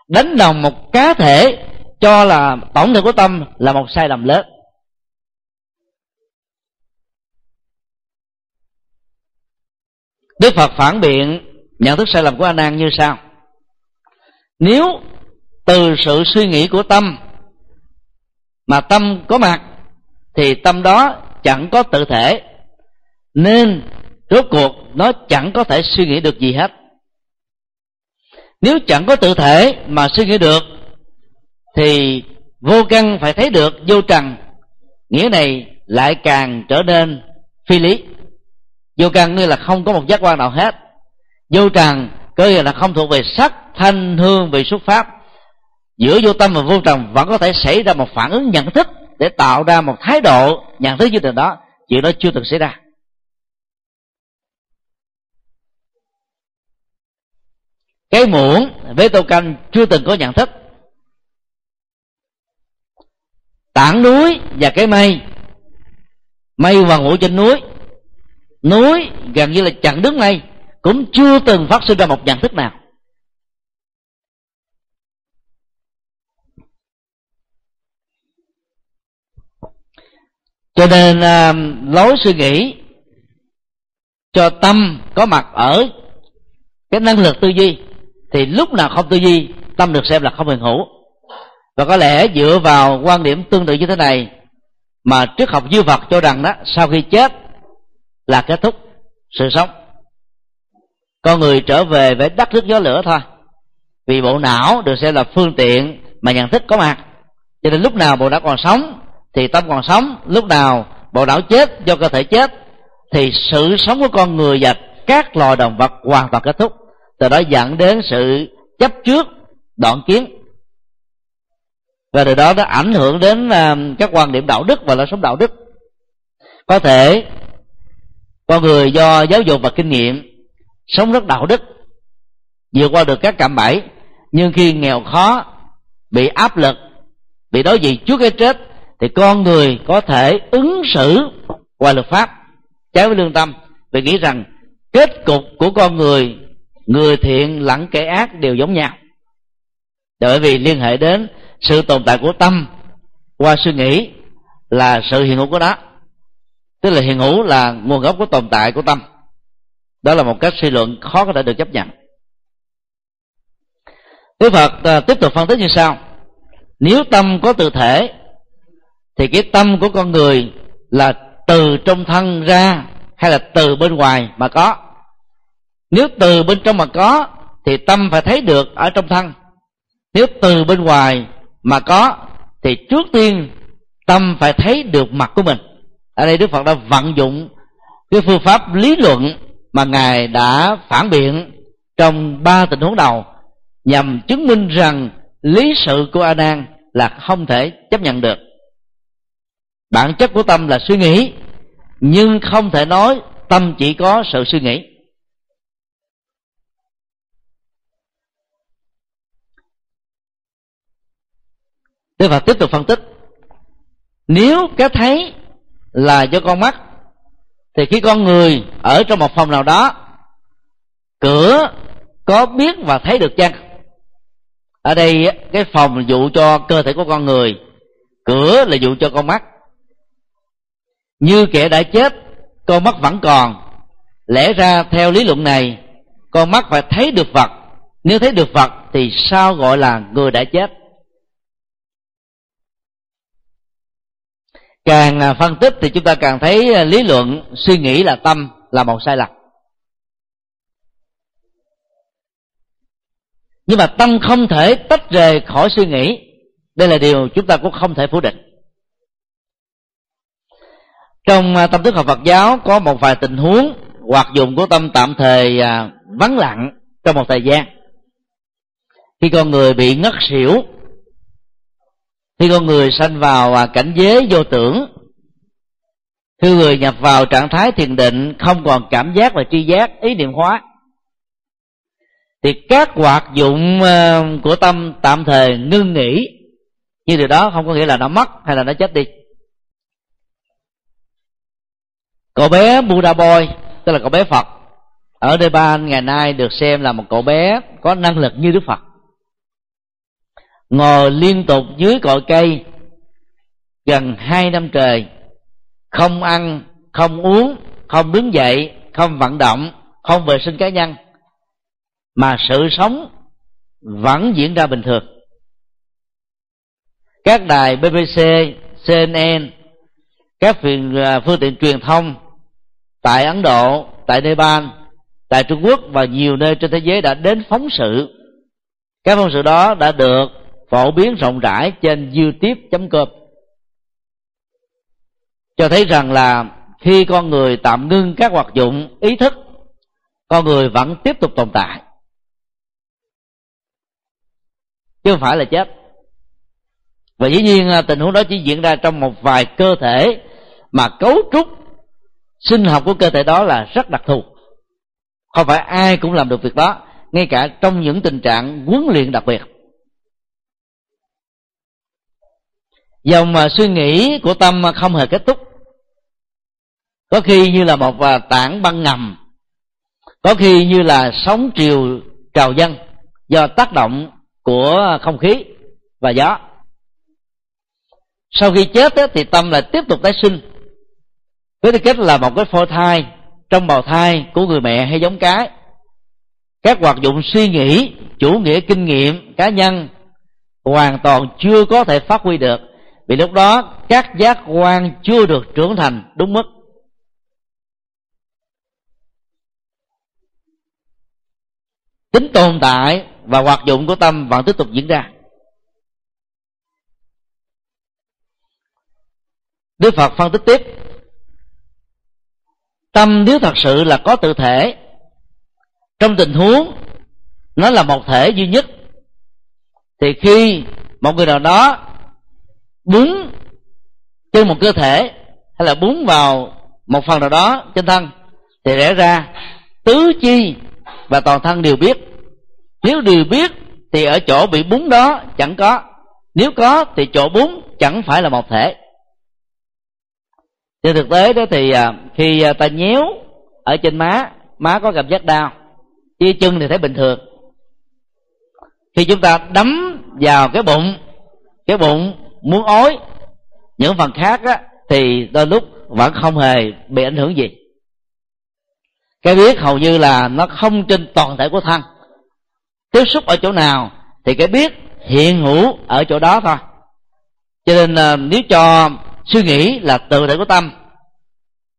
Đánh đồng một cá thể cho là tổng thể của tâm là một sai lầm lớn. Đức phật phản biện nhận thức sai lầm của a nan như sau. Nếu từ sự suy nghĩ của tâm mà tâm có mặt, thì tâm đó chẳng có tự thể, nên rốt cuộc nó chẳng có thể suy nghĩ được gì hết nếu chẳng có tự thể mà suy nghĩ được, thì vô căn phải thấy được vô trần. Nghĩa này lại càng trở nên phi lý. Vô căn như là không có một giác quan nào hết. Vô trần có nghĩa là không thuộc về sắc, thanh, hương về xuất pháp. Giữa vô tâm và vô trần vẫn có thể xảy ra một phản ứng nhận thức để tạo ra một thái độ nhận thức như thế đó. Chuyện đó chưa từng xảy ra. Cái muỗng với tô canh chưa từng có nhận thức. Tảng núi và cái mây. Mây hoàng ngủ trên núi. Núi gần như là chặn đứng mây. Cũng chưa từng phát sinh ra một nhận thức nào. Cho nên à, lối suy nghĩ cho tâm có mặt ở cái năng lực tư duy thì lúc nào không tư duy, tâm được xem là không hiện hữu. Và có lẽ dựa vào quan điểm tương tự như thế này, mà triết học dư vật cho rằng đó, sau khi chết là kết thúc sự sống. Con người trở về với đất nước gió lửa thôi. Vì bộ não được xem là phương tiện mà nhận thức có mặt. Cho nên lúc nào bộ não còn sống, thì tâm còn sống. Lúc nào bộ não chết do cơ thể chết, thì sự sống của con người và các loài động vật hoàn toàn kết thúc từ đó dẫn đến sự chấp trước đoạn kiến. Và từ đó nó ảnh hưởng đến à, các quan điểm đạo đức và lối sống đạo đức. Có thể, con người do giáo dục và kinh nghiệm sống rất đạo đức, vượt qua được các cạm bẫy, nhưng khi nghèo khó, bị áp lực, bị đối diện trước cái chết, thì con người có thể ứng xử qua luật pháp, trái với lương tâm, vì nghĩ rằng kết cục của con người người thiện lẫn kẻ ác đều giống nhau. Bởi vì liên hệ đến sự tồn tại của tâm qua suy nghĩ là sự hiện hữu của nó. Tức là hiện hữu là nguồn gốc của tồn tại của tâm. Đó là một cách suy luận khó có thể được chấp nhận. Đức Phật à, tiếp tục phân tích như sau. Nếu tâm có tự thể, Thì cái tâm của con người Là từ trong thân ra Hay là từ bên ngoài mà có? Nếu từ bên trong mà có, Thì tâm phải thấy được ở trong thân. Nếu từ bên ngoài mà có, Thì trước tiên Tâm phải thấy được mặt của mình. Ở đây Đức Phật đã vận dụng Cái phương pháp lý luận Mà Ngài đã phản biện Trong ba tình huống đầu, nhằm chứng minh rằng lý sự của a nan là không thể chấp nhận được. Bản chất của tâm là suy nghĩ, nhưng không thể nói tâm chỉ có sự suy nghĩ. Đức Phật tiếp tục phân tích. Nếu cái thấy là do con mắt, Thì khi con người ở trong một phòng nào đó, Cửa có biết và thấy được chăng? Ở đây cái phòng dụ cho cơ thể của con người, cửa là dụ cho con mắt. Như kẻ đã chết, con mắt vẫn còn. Lẽ ra theo lý luận này, con mắt phải thấy được vật nếu thấy được vật thì sao gọi là người đã chết? Càng à, phân tích thì chúng ta càng thấy à, lý luận, suy nghĩ là tâm là một sai lầm. Nhưng mà tâm không thể tách rời khỏi suy nghĩ. Đây là điều chúng ta cũng không thể phủ định. Trong à, tâm thức học Phật giáo có một vài tình huống hoạt dụng của tâm tạm thời vắng lặng trong một thời gian. Khi con người bị ngất xỉu khi con người sanh vào à, cảnh giới vô tưởng, khi người nhập vào trạng thái thiền định không còn cảm giác và tri giác, ý niệm hóa, thì các hoạt dụng à, của tâm tạm thời ngưng nghỉ. Như điều đó không có nghĩa là nó mất hay là nó chết đi. Cậu bé Buddha Boy, tức là cậu bé Phật, ở Nepal ngày nay được xem là một cậu bé có năng lực như Đức Phật ngồi liên tục dưới cội cây gần hai năm trời không ăn không uống không đứng dậy không vận động không vệ sinh cá nhân mà sự sống vẫn diễn ra bình thường các đài BBC, CNN, các phương, à, phương tiện truyền thông tại Ấn Độ, tại Nepal, tại Trung Quốc và nhiều nơi trên thế giới đã đến phóng sự. Các phóng sự đó đã được phổ biến rộng rãi trên youtube.com cho thấy rằng là khi con người tạm ngưng các hoạt dụng ý thức, con người vẫn tiếp tục tồn tại. Chứ không phải là chết. Và dĩ nhiên à, tình huống đó chỉ diễn ra trong một vài cơ thể mà cấu trúc sinh học của cơ thể đó là rất đặc thù. Không phải ai cũng làm được việc đó, ngay cả trong những tình trạng huấn luyện đặc biệt. Dòng mà suy nghĩ của tâm không hề kết thúc. Có khi như là một à, tảng băng ngầm. Có khi như là sóng triều trào dân do tác động của không khí và gió. Sau khi chết thì tâm lại tiếp tục tái sinh. Với tư cách là một cái phôi thai, trong bào thai của người mẹ hay giống cái, các hoạt dụng suy nghĩ, chủ nghĩa kinh nghiệm cá nhân hoàn toàn chưa có thể phát huy được vì lúc đó, các giác quan chưa được trưởng thành đúng mức. Tính tồn tại và hoạt dụng của tâm vẫn tiếp tục diễn ra. Đức phật phân tích tiếp. Tâm nếu thật sự là có tự thể, trong tình huống nó là một thể duy nhất, thì khi một người nào đó búng trên một cơ thể hay là búng vào một phần nào đó trên thân thì lẽ ra. Tứ chi và toàn thân đều biết. Nếu đều biết thì ở chỗ bị búng đó chẳng có. Nếu có thì chỗ búng chẳng phải là một thể. Trên thực tế đó thì à, khi à, ta nhéo ở trên má má có cảm giác đau chia chân thì thấy bình thường. Khi chúng ta đấm vào cái bụng cái bụng muốn ói những phần khác á, thì đôi lúc vẫn không hề bị ảnh hưởng gì. Cái biết hầu như là nó không trên toàn thể của thân. Tiếp xúc ở chỗ nào thì cái biết hiện hữu ở chỗ đó thôi. Cho nên à, nếu cho suy nghĩ là tự thể của tâm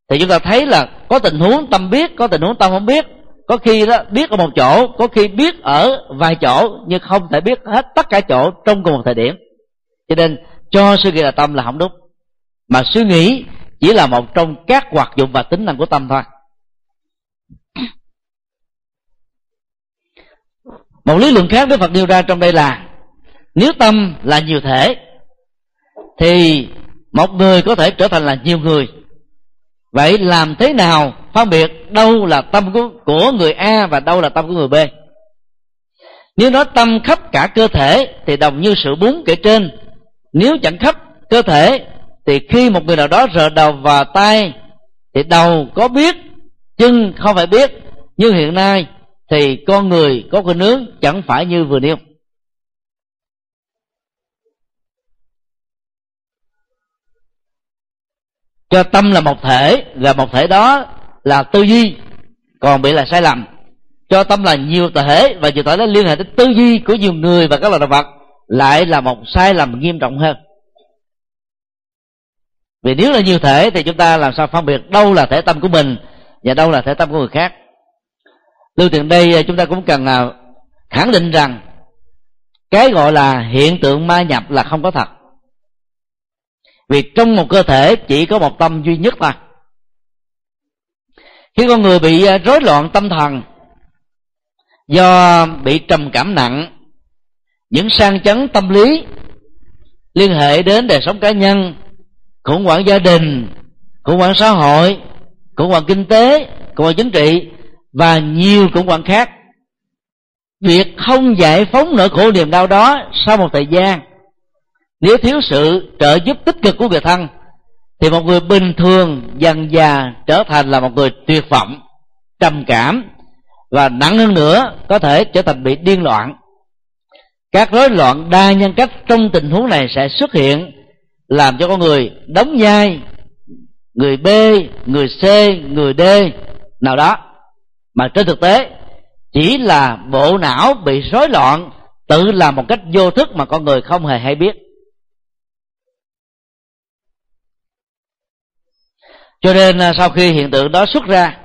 thì chúng ta thấy là có tình huống tâm biết có tình huống tâm không biết. Có khi đó biết ở một chỗ có khi biết ở vài chỗ nhưng không thể biết hết tất cả chỗ trong cùng một thời điểm. Cho nên cho suy nghĩ là tâm là không đúng. Mà suy nghĩ chỉ là một trong các hoạt dụng và tính năng của tâm thôi. Một lý luận khác đức phật nêu ra trong đây là nếu tâm là nhiều thể thì một người có thể trở thành là nhiều người. Vậy làm thế nào phân biệt đâu là tâm của, của người a và đâu là tâm của người b? Nếu nói tâm khắp cả cơ thể thì đồng như sự bún kể trên nếu chẳng khắp cơ thể, thì khi một người nào đó rờ đầu và tay, thì đầu có biết, chân không phải biết. Nhưng hiện nay thì con người có khuynh hướng chẳng phải như vừa nêu. Cho tâm là một thể và một thể đó là tư duy, còn bị là sai lầm. Cho tâm là nhiều thể, và nhiều thể đó liên hệ đến tư duy của nhiều người và các loài động vật lại là một sai lầm nghiêm trọng hơn. Vì nếu là nhiều thể thì chúng ta làm sao phân biệt đâu là thể tâm của mình và đâu là thể tâm của người khác. Lưu tiền đây à, chúng ta cũng cần là khẳng định rằng cái gọi là hiện tượng ma nhập là không có thật. Vì trong một cơ thể chỉ có một tâm duy nhất thôi. Khi con người bị à, rối loạn tâm thần do bị trầm cảm nặng những sang chấn tâm lý liên hệ đến đời sống cá nhân, khủng hoảng gia đình, khủng hoảng xã hội, khủng hoảng kinh tế, khủng hoảng chính trị và nhiều khủng hoảng khác. Việc không giải phóng nỗi khổ niềm đau đó sau một thời gian, nếu thiếu sự trợ giúp tích cực của người thân, thì một người bình thường dần già trở thành là một người tuyệt vọng, trầm cảm và nặng hơn nữa có thể trở thành bị điên loạn các rối loạn đa nhân cách trong tình huống này sẽ xuất hiện, làm cho con người đóng vai, người b, người c, người d nào đó. Mà trên thực tế, chỉ là bộ não bị rối loạn tự làm một cách vô thức mà con người không hề hay biết. Cho nên à, sau khi hiện tượng đó xuất ra,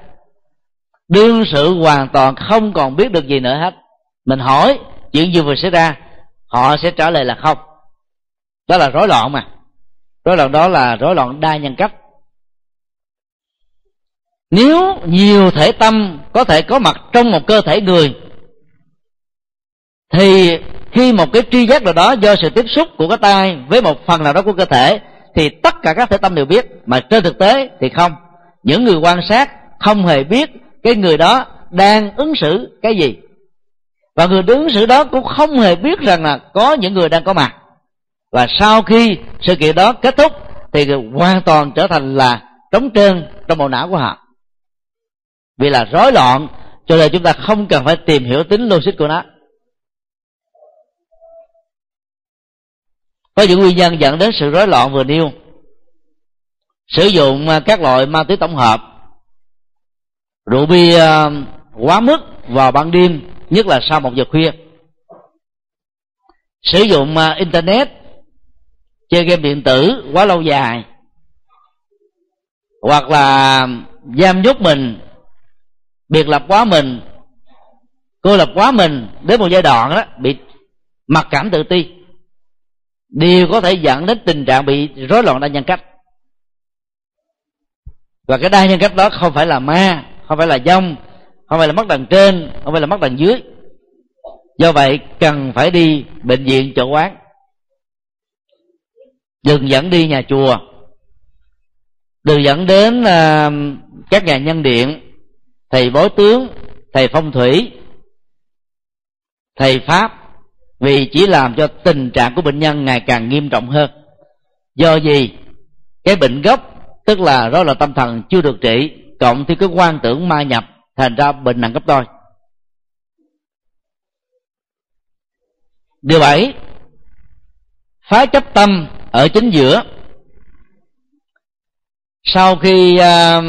đương sự hoàn toàn không còn biết được gì nữa hết. Mình hỏi chuyện gì vừa xảy ra, họ sẽ trả lời là không. Đó là rối loạn mà. Rối loạn đó là rối loạn đa nhân cách nếu nhiều thể tâm có thể có mặt trong một cơ thể người, thì khi một cái tri giác nào đó do sự tiếp xúc của cái tay với một phần nào đó của cơ thể, thì tất cả các thể tâm đều biết. Mà trên thực tế thì không. Những người quan sát không hề biết cái người đó đang ứng xử cái gì và người đứng xử đó cũng không hề biết rằng là có những người đang có mặt. Và sau khi sự kiện đó kết thúc, thì hoàn toàn trở thành là trống trơn trong bộ não của họ. Vì là rối loạn, cho nên chúng ta không cần phải tìm hiểu tính logic của nó. Có những nguyên nhân dẫn đến sự rối loạn vừa nêu. Sử dụng à, các loại ma túy tổng hợp. Rượu bia à, quá mức vào ban đêm nhất là sau một giờ khuya. Sử dụng à, internet, chơi game điện tử quá lâu dài. Hoặc là giam nhốt mình, biệt lập quá mình, cô lập quá mình đến một giai đoạn đó, bị mặc cảm tự ti. Đều có thể dẫn đến tình trạng bị rối loạn đa nhân cách. Và cái đa nhân cách đó không phải là ma, không phải là dông không phải là mất đằng trên không phải là mất đằng dưới. Do vậy cần phải đi bệnh viện chỗ quán. Đừng dẫn đi nhà chùa. Đừng dẫn đến uh, các nhà nhân điện thầy bói tướng thầy phong thủy thầy pháp vì chỉ làm cho tình trạng của bệnh nhân ngày càng nghiêm trọng hơn. Do gì? Cái bệnh gốc tức là đó là tâm thần chưa được trị cộng thêm cái quan tưởng ma nhập thành ra bệnh nặng gấp đôi. Điều bảy phá chấp tâm ở chính giữa. Sau khi uh,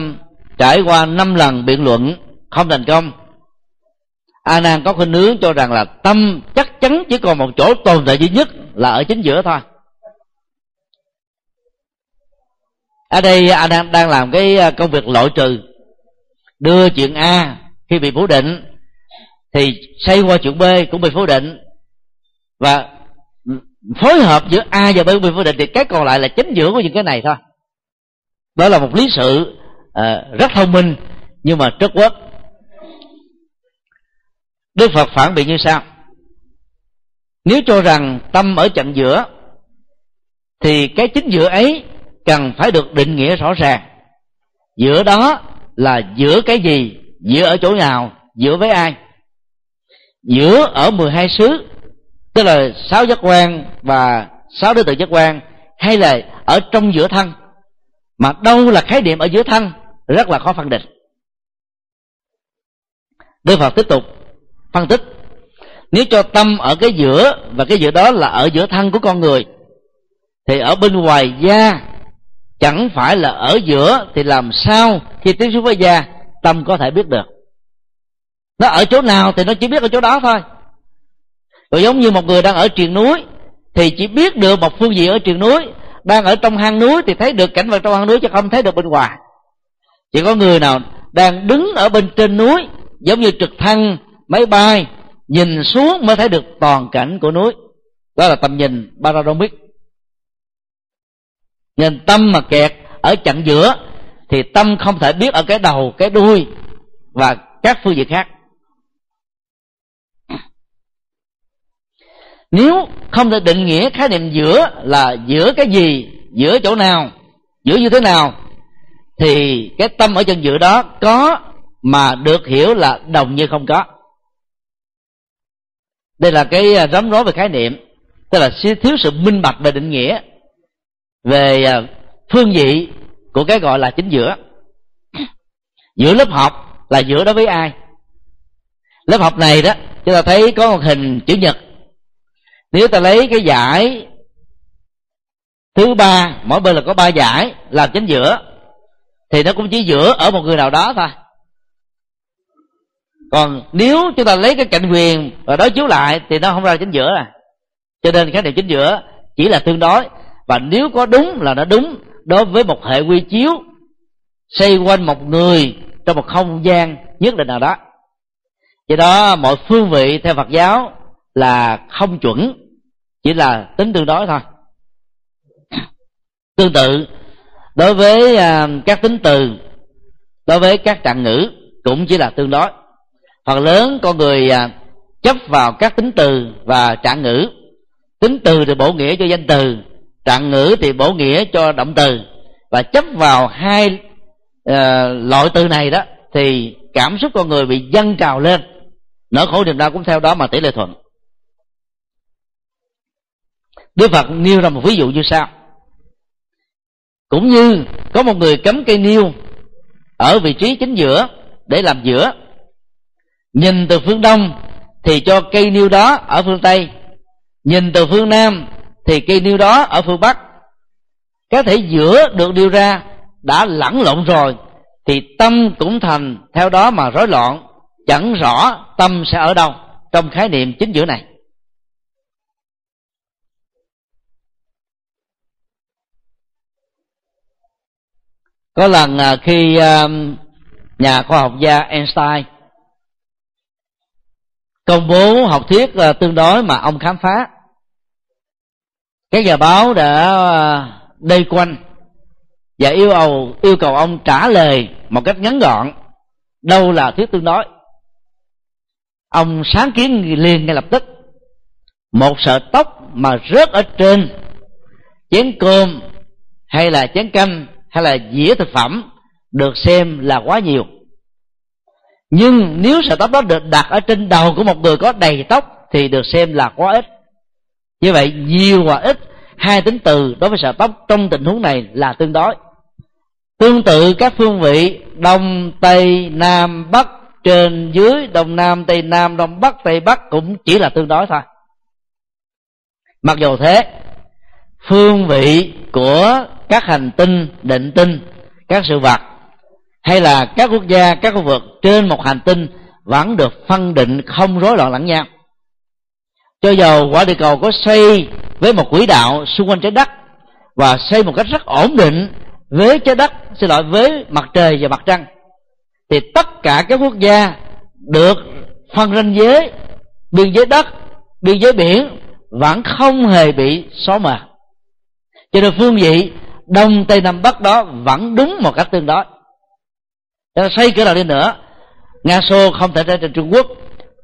trải qua năm lần biện luận không thành công a nan có khuynh hướng cho rằng là tâm chắc chắn chỉ còn một chỗ tồn tại duy nhất là ở chính giữa thôi. Ở đây a nan đang làm cái à, công việc loại trừ đưa chuyện a khi bị phủ định thì xây qua chuyện b cũng bị phủ định. Và phối hợp giữa a và b bị phủ định thì cái còn lại là chính giữa của những cái này thôi. Đó là một lý sự uh, rất thông minh nhưng mà rất quốc đức phật phản biện như sau. Nếu cho rằng tâm ở chặng giữa thì cái chính giữa ấy cần phải được định nghĩa rõ ràng. Giữa đó là giữa cái gì? Giữa ở chỗ nào? Giữa với ai? Giữa ở 12 xứ, tức là sáu giác quan và sáu đối tượng giác quan, hay là ở trong giữa thân. Mà đâu là khái niệm ở giữa thân, rất là khó phân định. Đức Phật tiếp tục phân tích, nếu cho tâm ở cái giữa và cái giữa đó là ở giữa thân của con người, thì ở bên ngoài da chẳng phải là ở giữa thì làm sao khi tiếp xúc với da, tâm có thể biết được. Nó ở chỗ nào thì nó chỉ biết ở chỗ đó thôi. Rồi giống như một người đang ở triền núi thì chỉ biết được một phương diện ở triền núi. Đang ở trong hang núi thì thấy được cảnh vật trong hang núi chứ không thấy được bên ngoài. Chỉ có người nào đang đứng ở bên trên núi, giống như trực thăng, máy bay, nhìn xuống mới thấy được toàn cảnh của núi. Đó là tầm nhìn panoramic nên tâm mà kẹt ở chặng giữa thì tâm không thể biết ở cái đầu, cái đuôi và các phương diện khác. Nếu không thể định nghĩa khái niệm giữa là giữa cái gì, giữa chỗ nào, giữa như thế nào, thì cái tâm ở chân giữa đó có mà được hiểu là đồng như không có. Đây là cái à, rắm rối về khái niệm, tức là thiếu sự minh bạch về định nghĩa về à, phương vị của cái gọi là chính giữa. Giữa lớp học là giữa đối với ai? Lớp học này đó, chúng ta thấy có một hình chữ nhật. Nếu ta lấy cái giải thứ ba, mỗi bên là có ba giải làm chính giữa, thì nó cũng chỉ giữa ở một người nào đó thôi. Còn nếu chúng ta lấy cái cạnh quyền và đối chiếu lại thì nó không ra chính giữa à. Cho nên khái niệm chính giữa chỉ là tương đối và nếu có đúng là nó đúng đối với một hệ quy chiếu xây quanh một người trong một không gian nhất định nào đó. Do đó, mọi phương vị theo phật giáo là không chuẩn, chỉ là tính tương đối thôi. Tương tự, đối với à, các tính từ, đối với các trạng ngữ cũng chỉ là tương đối. Phần lớn con người à, chấp vào các tính từ và trạng ngữ. Tính từ thì bổ nghĩa cho danh từ trạng ngữ thì bổ nghĩa cho động từ. Và chấp vào hai uh, loại từ này đó thì cảm xúc con người bị dâng trào lên. Nỗi khổ niềm đau cũng theo đó mà tỷ lệ thuận. Đức phật nêu ra một ví dụ như sau. Cũng như có một người cắm cây niêu ở vị trí chính giữa để làm giữa nhìn từ phương đông thì cho cây niêu đó ở phương tây nhìn từ phương nam thì cây nêu đó ở phương bắc, cái thể giữa được điều ra đã lẫn lộn rồi, thì tâm cũng thành theo đó mà rối loạn, chẳng rõ tâm sẽ ở đâu trong khái niệm chính giữa này. Có lần à, khi à, nhà khoa học gia Einstein công bố học thuyết à, tương đối mà ông khám phá các nhà báo đã à, đây quanh và yêu cầu yêu cầu ông trả lời một cách ngắn gọn. Đâu là thuyết tương đối? Ông sáng kiến liền ngay lập tức. Một sợi tóc mà rớt ở trên chén cơm hay là chén canh hay là dĩa thực phẩm được xem là quá nhiều. Nhưng nếu sợi tóc đó được đặt ở trên đầu của một người có đầy tóc thì được xem là quá ít như vậy, nhiều và ít, hai tính từ đối với sợi tóc trong tình huống này là tương đối. Tương tự, các phương vị đông, tây, nam, bắc, trên dưới đông nam, tây nam, đông bắc, tây bắc cũng chỉ là tương đối thôi. Mặc dù thế, phương vị của các hành tinh, định tinh, các sự vật, hay là các quốc gia, các khu vực trên một hành tinh vẫn được phân định không rối loạn lẫn nhau cho dầu quả địa cầu có xây với một quỹ đạo xung quanh trái đất và xây một cách rất ổn định với trái đất, xin lỗi, với mặt trời và mặt trăng, thì tất cả các quốc gia được phân ranh giới, biên giới đất, biên giới biển vẫn không hề bị xóa mờ. Cho nên phương vị đông tây nam bắc đó vẫn đúng một cách tương đối. Cho xây cửa nào đi nữa, nga xô không thể trở thành trung quốc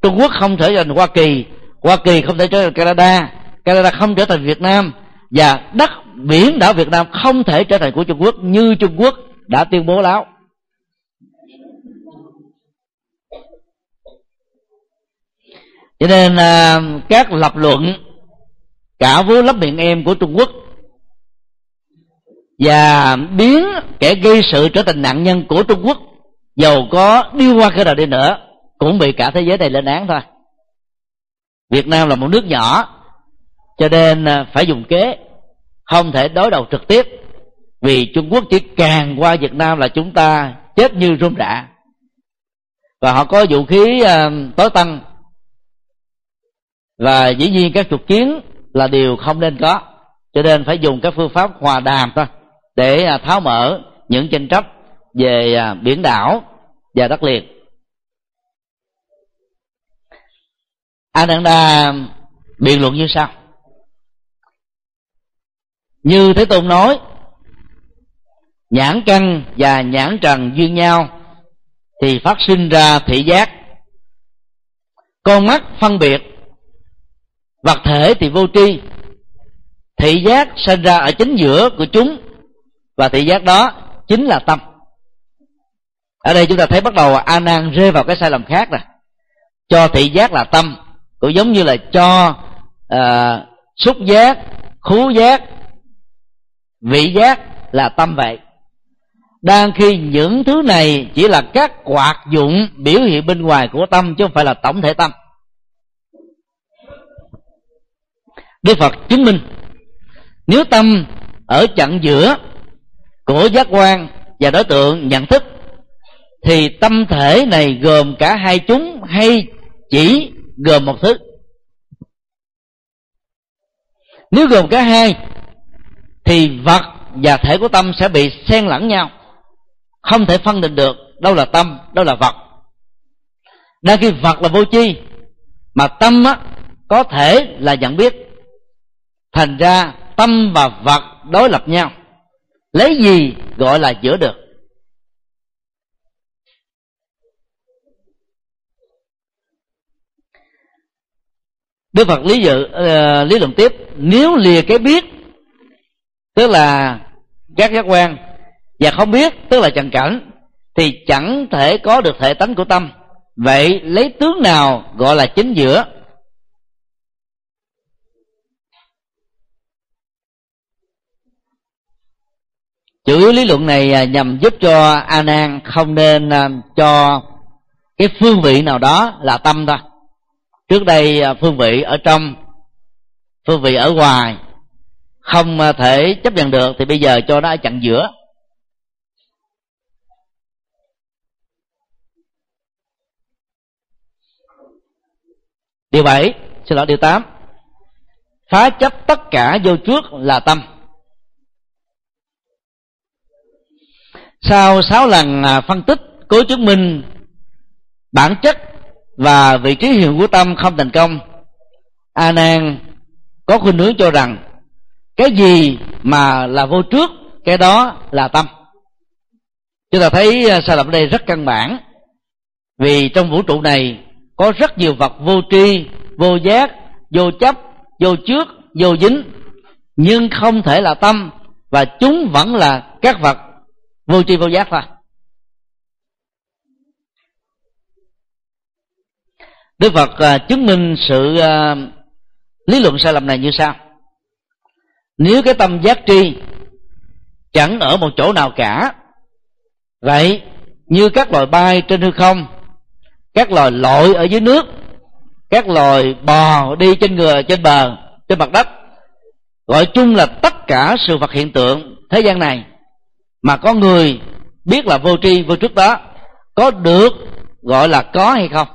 trung quốc không thể trở thành hoa kỳ hoa kỳ không thể trở thành canada. Canada không trở thành việt nam. Và đất biển đảo việt nam không thể trở thành của trung quốc như trung quốc đã tuyên bố láo. Cho nên à, các lập luận, cả vú lấp miệng em của trung quốc và biến kẻ gây sự trở thành nạn nhân của trung quốc, dầu có điêu qua cái nào đi nữa, cũng bị cả thế giới này lên án thôi việt nam là một nước nhỏ cho nên à, phải dùng kế không thể đối đầu trực tiếp vì trung quốc chỉ càng qua việt nam là chúng ta chết như rôm rạ và họ có vũ khí à, tối tân, và dĩ nhiên các trục chiến là điều không nên có cho nên phải dùng các phương pháp hòa đàm thôi để à, tháo mở những tranh chấp về biển đảo và đất liền. Ananda biện luận như sau. Như thế tôn nói, nhãn căn và nhãn trần duyên nhau thì phát sinh ra thị giác. Con mắt phân biệt, vật thể thì vô tri. Thị giác sinh ra ở chính giữa của chúng và thị giác đó chính là tâm. Ở đây chúng ta thấy bắt đầu a nan rơi vào cái sai lầm khác rồi cho thị giác là tâm cũng giống như là cho uh, xúc giác khú giác vị giác là tâm vậy. Đang khi những thứ này chỉ là các hoạt dụng biểu hiện bên ngoài của tâm chứ không phải là tổng thể tâm. Đức phật chứng minh nếu tâm ở chặng giữa của giác quan và đối tượng nhận thức thì tâm thể này gồm cả hai chúng hay chỉ gồm một thứ. Nếu gồm cả hai thì vật và thể của tâm sẽ bị xen lẫn nhau không thể phân định được đâu là tâm đâu là vật. Đa khi vật là vô chi, mà tâm á, có thể là nhận biết. Thành ra tâm và vật đối lập nhau lấy gì gọi là giữa được? Đức Phật lý dự uh, lý luận tiếp nếu lìa cái biết tức là các giác quan và không biết tức là trần cảnh thì chẳng thể có được thể tánh của tâm. Vậy lấy tướng nào gọi là chính giữa? Chủ yếu lý luận này à, nhằm giúp cho a nan không nên à, cho cái phương vị nào đó là tâm thôi trước đây à, phương vị ở trong, phương vị ở ngoài, không à, thể chấp nhận được thì bây giờ cho nó ở chặn giữa. Điều bảy, xin lỗi, điều tám. Phá chấp tất cả vô trước là tâm. Sau sáu lần à, phân tích, cố chứng minh bản chất và vị trí hiện của tâm không thành công. A nan có khuynh hướng cho rằng, cái gì mà là vô trước, cái đó là tâm. Chúng ta thấy à, sai lầm đây rất căn bản. Vì trong vũ trụ này có rất nhiều vật vô tri, vô giác, vô chấp, vô trước, vô dính, nhưng không thể là tâm, và chúng vẫn là các vật vô tri, vô giác thôi. Đức phật à, chứng minh sự à, lý luận sai lầm này như sau. Nếu cái tâm giác tri chẳng ở một chỗ nào cả, vậy như các loài bay trên hư không, các loài lội ở dưới nước, các loài bò đi trên người trên bờ, trên mặt đất, gọi chung là tất cả sự vật hiện tượng thế gian này mà có người biết là vô tri, vô trước đó, có được gọi là có hay không?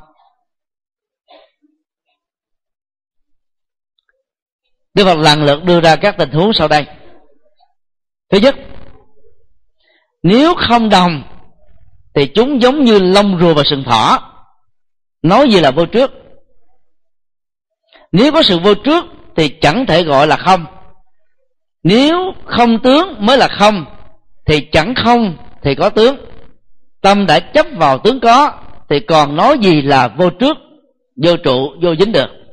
Đức Phật lần lượt đưa ra các tình huống sau đây. Thứ nhất Nếu không đồng Thì chúng giống như lông rùa và sừng thỏ. Nói gì là vô trước? Nếu có sự vô trước Thì chẳng thể gọi là không. Nếu không tướng mới là không Thì chẳng không thì có tướng. Tâm đã chấp vào tướng có Thì còn nói gì là vô trước Vô trụ, vô dính được?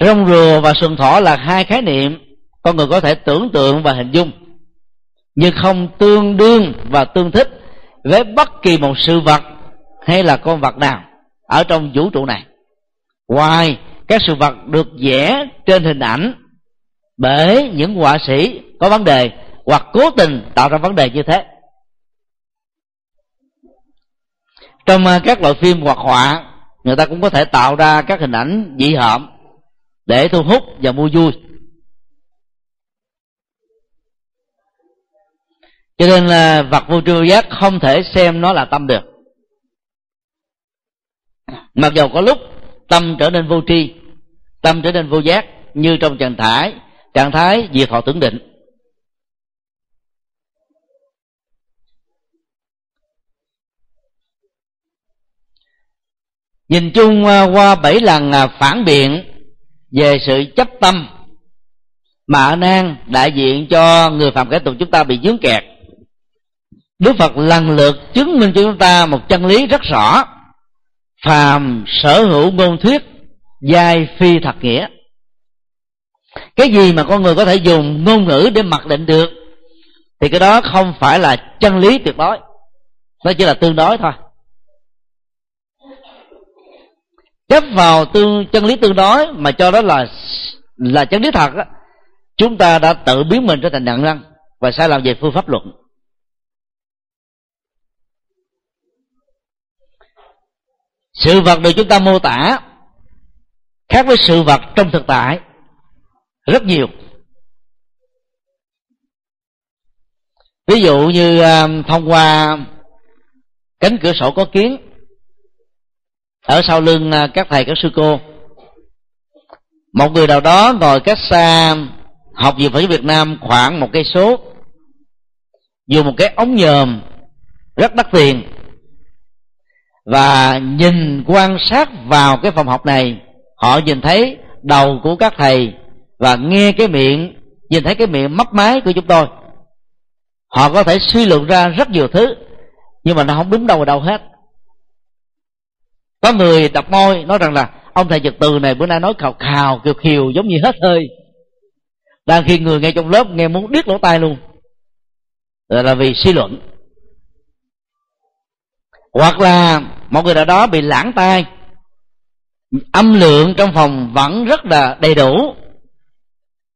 Rong rùa và sừng thỏ là hai khái niệm con người có thể tưởng tượng và hình dung, nhưng không tương đương và tương thích với bất kỳ một sự vật hay là con vật nào ở trong vũ trụ này. Ngoài các sự vật được vẽ trên hình ảnh bởi những họa sĩ có vấn đề hoặc cố tình tạo ra vấn đề như thế. Trong à, các loại phim hoặc họa, người ta cũng có thể tạo ra các hình ảnh dị hợm để thu hút và mua vui. Cho nên là vật vô tri vô giác không thể xem nó là tâm được. Mặc dầu có lúc tâm trở nên vô tri, tâm trở nên vô giác, như trong trạng thái trạng thái diệt thọ tưởng định. Nhìn chung à, qua bảy lần à, phản biện về sự chấp tâm mà a nan đại diện cho người phạm kẻ tục chúng ta bị dướng kẹt, đức phật lần lượt chứng minh cho chúng ta một chân lý rất rõ. Phàm sở hữu ngôn thuyết, giai phi thật nghĩa. Cái gì mà con người có thể dùng ngôn ngữ để mặc định được, thì cái đó không phải là chân lý tuyệt đối. Nó chỉ là tương đối thôi. Chấp vào tương chân lý tương đối mà cho đó là là chân lý thật á, chúng ta đã tự biến mình trở thành nạn nhân và sai lầm về phương pháp luận. Sự vật được chúng ta mô tả khác với sự vật trong thực tại rất nhiều. Ví dụ như à, thông qua cánh cửa sổ có kiến ở sau lưng à, các thầy, các sư cô. Một người nào đó ngồi cách xa, học viện phật việt nam khoảng một cây số dùng một cái ống nhòm rất đắt tiền. Và nhìn, quan sát vào cái phòng học này, họ nhìn thấy đầu của các thầy và nghe cái miệng, nhìn thấy cái miệng mấp máy của chúng tôi. Họ có thể suy luận ra rất nhiều thứ, nhưng mà nó không đúng đâu vào đâu hết có người đọc môi, nói rằng là, ông thầy nhật từ này bữa nay nói khào khào kiều khiều giống như hết hơi. Đang khi người nghe trong lớp nghe muốn điếc lỗ tai luôn. Rồi là vì suy luận. Hoặc là một người nào đó bị lãng tai, âm lượng trong phòng vẫn rất là đầy đủ,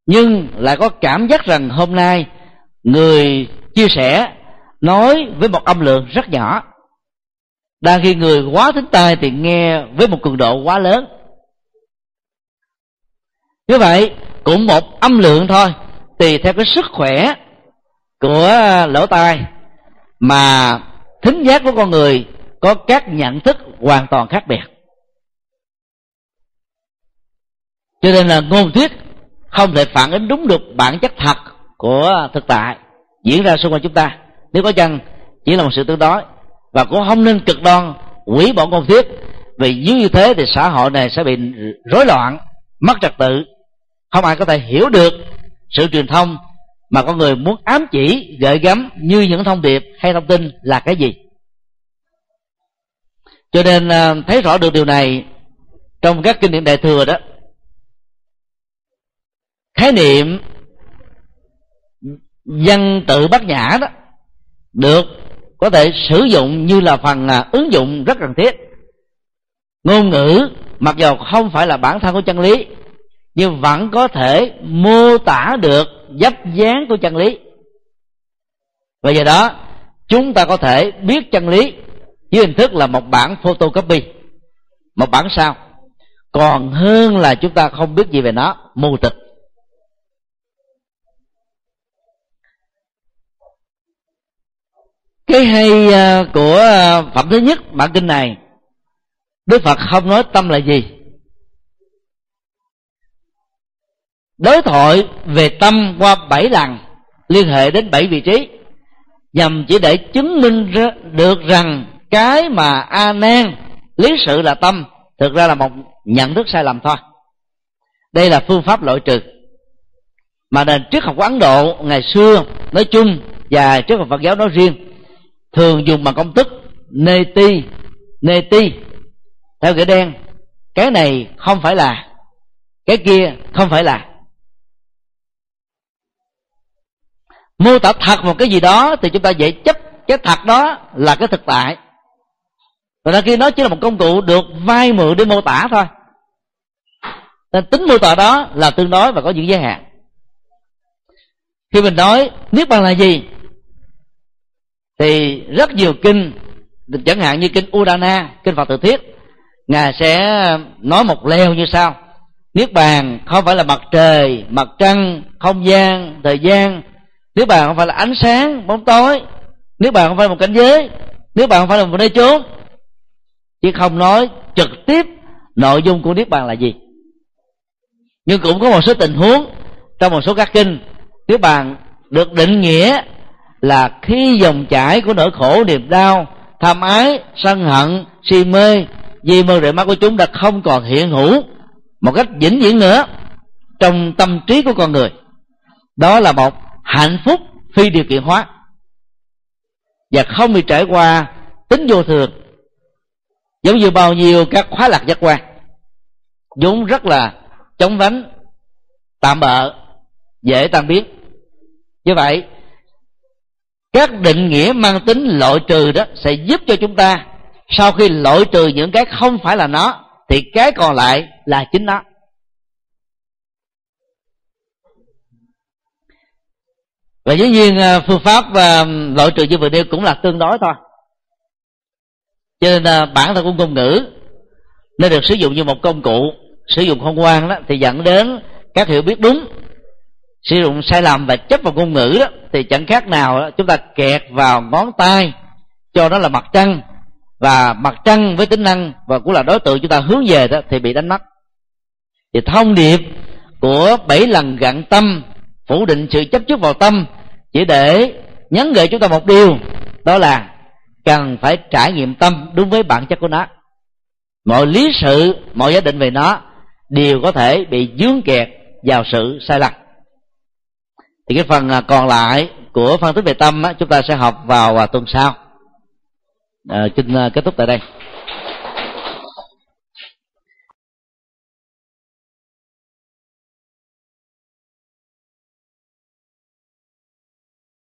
nhưng lại có cảm giác rằng hôm nay người chia sẻ nói với một âm lượng rất nhỏ đang khi người quá thính tai thì nghe với một cường độ quá lớn. Như vậy, cũng một âm lượng thôi. Tùy theo cái sức khỏe của lỗ tai mà thính giác của con người có các nhận thức hoàn toàn khác biệt. Cho nên là ngôn thuyết không thể phản ánh đúng được bản chất thật của thực tại diễn ra xung quanh chúng ta. Nếu có chăng chỉ là một sự tương đối và cũng không nên cực đoan, quỷ bỏ công thuyết. Vì nếu như thế thì xã hội này sẽ bị rối loạn, mất trật tự. Không ai có thể hiểu được sự truyền thông mà con người muốn ám chỉ, gợi gắm như những thông điệp hay thông tin là cái gì. Cho nên à, thấy rõ được điều này trong các kinh điển đại thừa đó, khái niệm dân tự bát nhã đó được có thể sử dụng như là phần à, ứng dụng rất cần thiết. Ngôn ngữ, mặc dù không phải là bản thân của chân lý, nhưng vẫn có thể mô tả được dấp dáng của chân lý. Và do đó, chúng ta có thể biết chân lý dưới hình thức là một bản photocopy. Một bản sao. Còn hơn là chúng ta không biết gì về nó, mù tịch. Cái hay à, của à, phẩm thứ nhất bản kinh này, đức phật không nói tâm là gì. Đối thoại về tâm qua bảy lần, liên hệ đến bảy vị trí, nhằm chỉ để chứng minh được rằng cái mà a nan lý sự là tâm, thực ra là một nhận thức sai lầm thôi. Đây là phương pháp loại trừ. Mà nền triết học của ấn độ ngày xưa nói chung và triết học phật giáo nói riêng thường dùng bằng công thức neti neti, theo nghĩa đen. Cái này không phải là, cái kia không phải là. Mô tả thật một cái gì đó thì chúng ta dễ chấp cái thật đó là cái thực tại. Và khi nó chỉ là một công cụ được vay mượn để mô tả thôi. Nên tính mô tả đó là tương đối và có những giới hạn. Khi mình nói, niết bàn là gì? Thì rất nhiều kinh, chẳng hạn như kinh Udana, kinh Phật tự thiết, ngài sẽ nói một leo như sau. Niết bàn không phải là mặt trời, mặt trăng, không gian, thời gian. Niết bàn không phải là ánh sáng, bóng tối. Niết bàn không phải là một cảnh giới. Niết bàn không phải là một nơi chốn. Chứ không nói trực tiếp nội dung của niết bàn là gì. Nhưng cũng có một số tình huống trong một số các kinh, niết bàn được định nghĩa là khi dòng chảy của nỗi khổ, niềm đau, tham ái, sân hận, si mê vì mơ rệ mắt của chúng đã không còn hiện hữu một cách vĩnh viễn nữa trong tâm trí của con người. Đó là một hạnh phúc phi điều kiện hóa và không bị trải qua tính vô thường. Giống như bao nhiêu các khóa lạc giác quan, vốn rất là chống vánh, tạm bợ, dễ tan biến. Như vậy các định nghĩa mang tính loại trừ đó sẽ giúp cho chúng ta, sau khi loại trừ những cái không phải là nó, thì cái còn lại là chính nó. Và dĩ nhiên à, phương pháp và loại trừ như vừa nêu cũng là tương đối thôi. Cho nên à, bản thân của ngôn ngữ nên được sử dụng như một công cụ, sử dụng không quan đó, thì dẫn đến các hiểu biết đúng sử dụng sai lầm và chấp vào ngôn ngữ đó thì chẳng khác nào đó, chúng ta kẹt vào ngón tay cho nó là mặt trăng. Và mặt trăng với tính năng và cũng là đối tượng chúng ta hướng về đó thì bị đánh mất. Thì thông điệp của bảy lần gặn tâm phủ định sự chấp trước vào tâm chỉ để nhắn gửi chúng ta một điều đó là cần phải trải nghiệm tâm đúng với bản chất của nó. Mọi lý sự mọi giá định về nó đều có thể bị dướng kẹt vào sự sai lầm thì cái phần à, còn lại của phân tích về tâm á, chúng ta sẽ học vào à, tuần sau. À, à, kết thúc tại đây.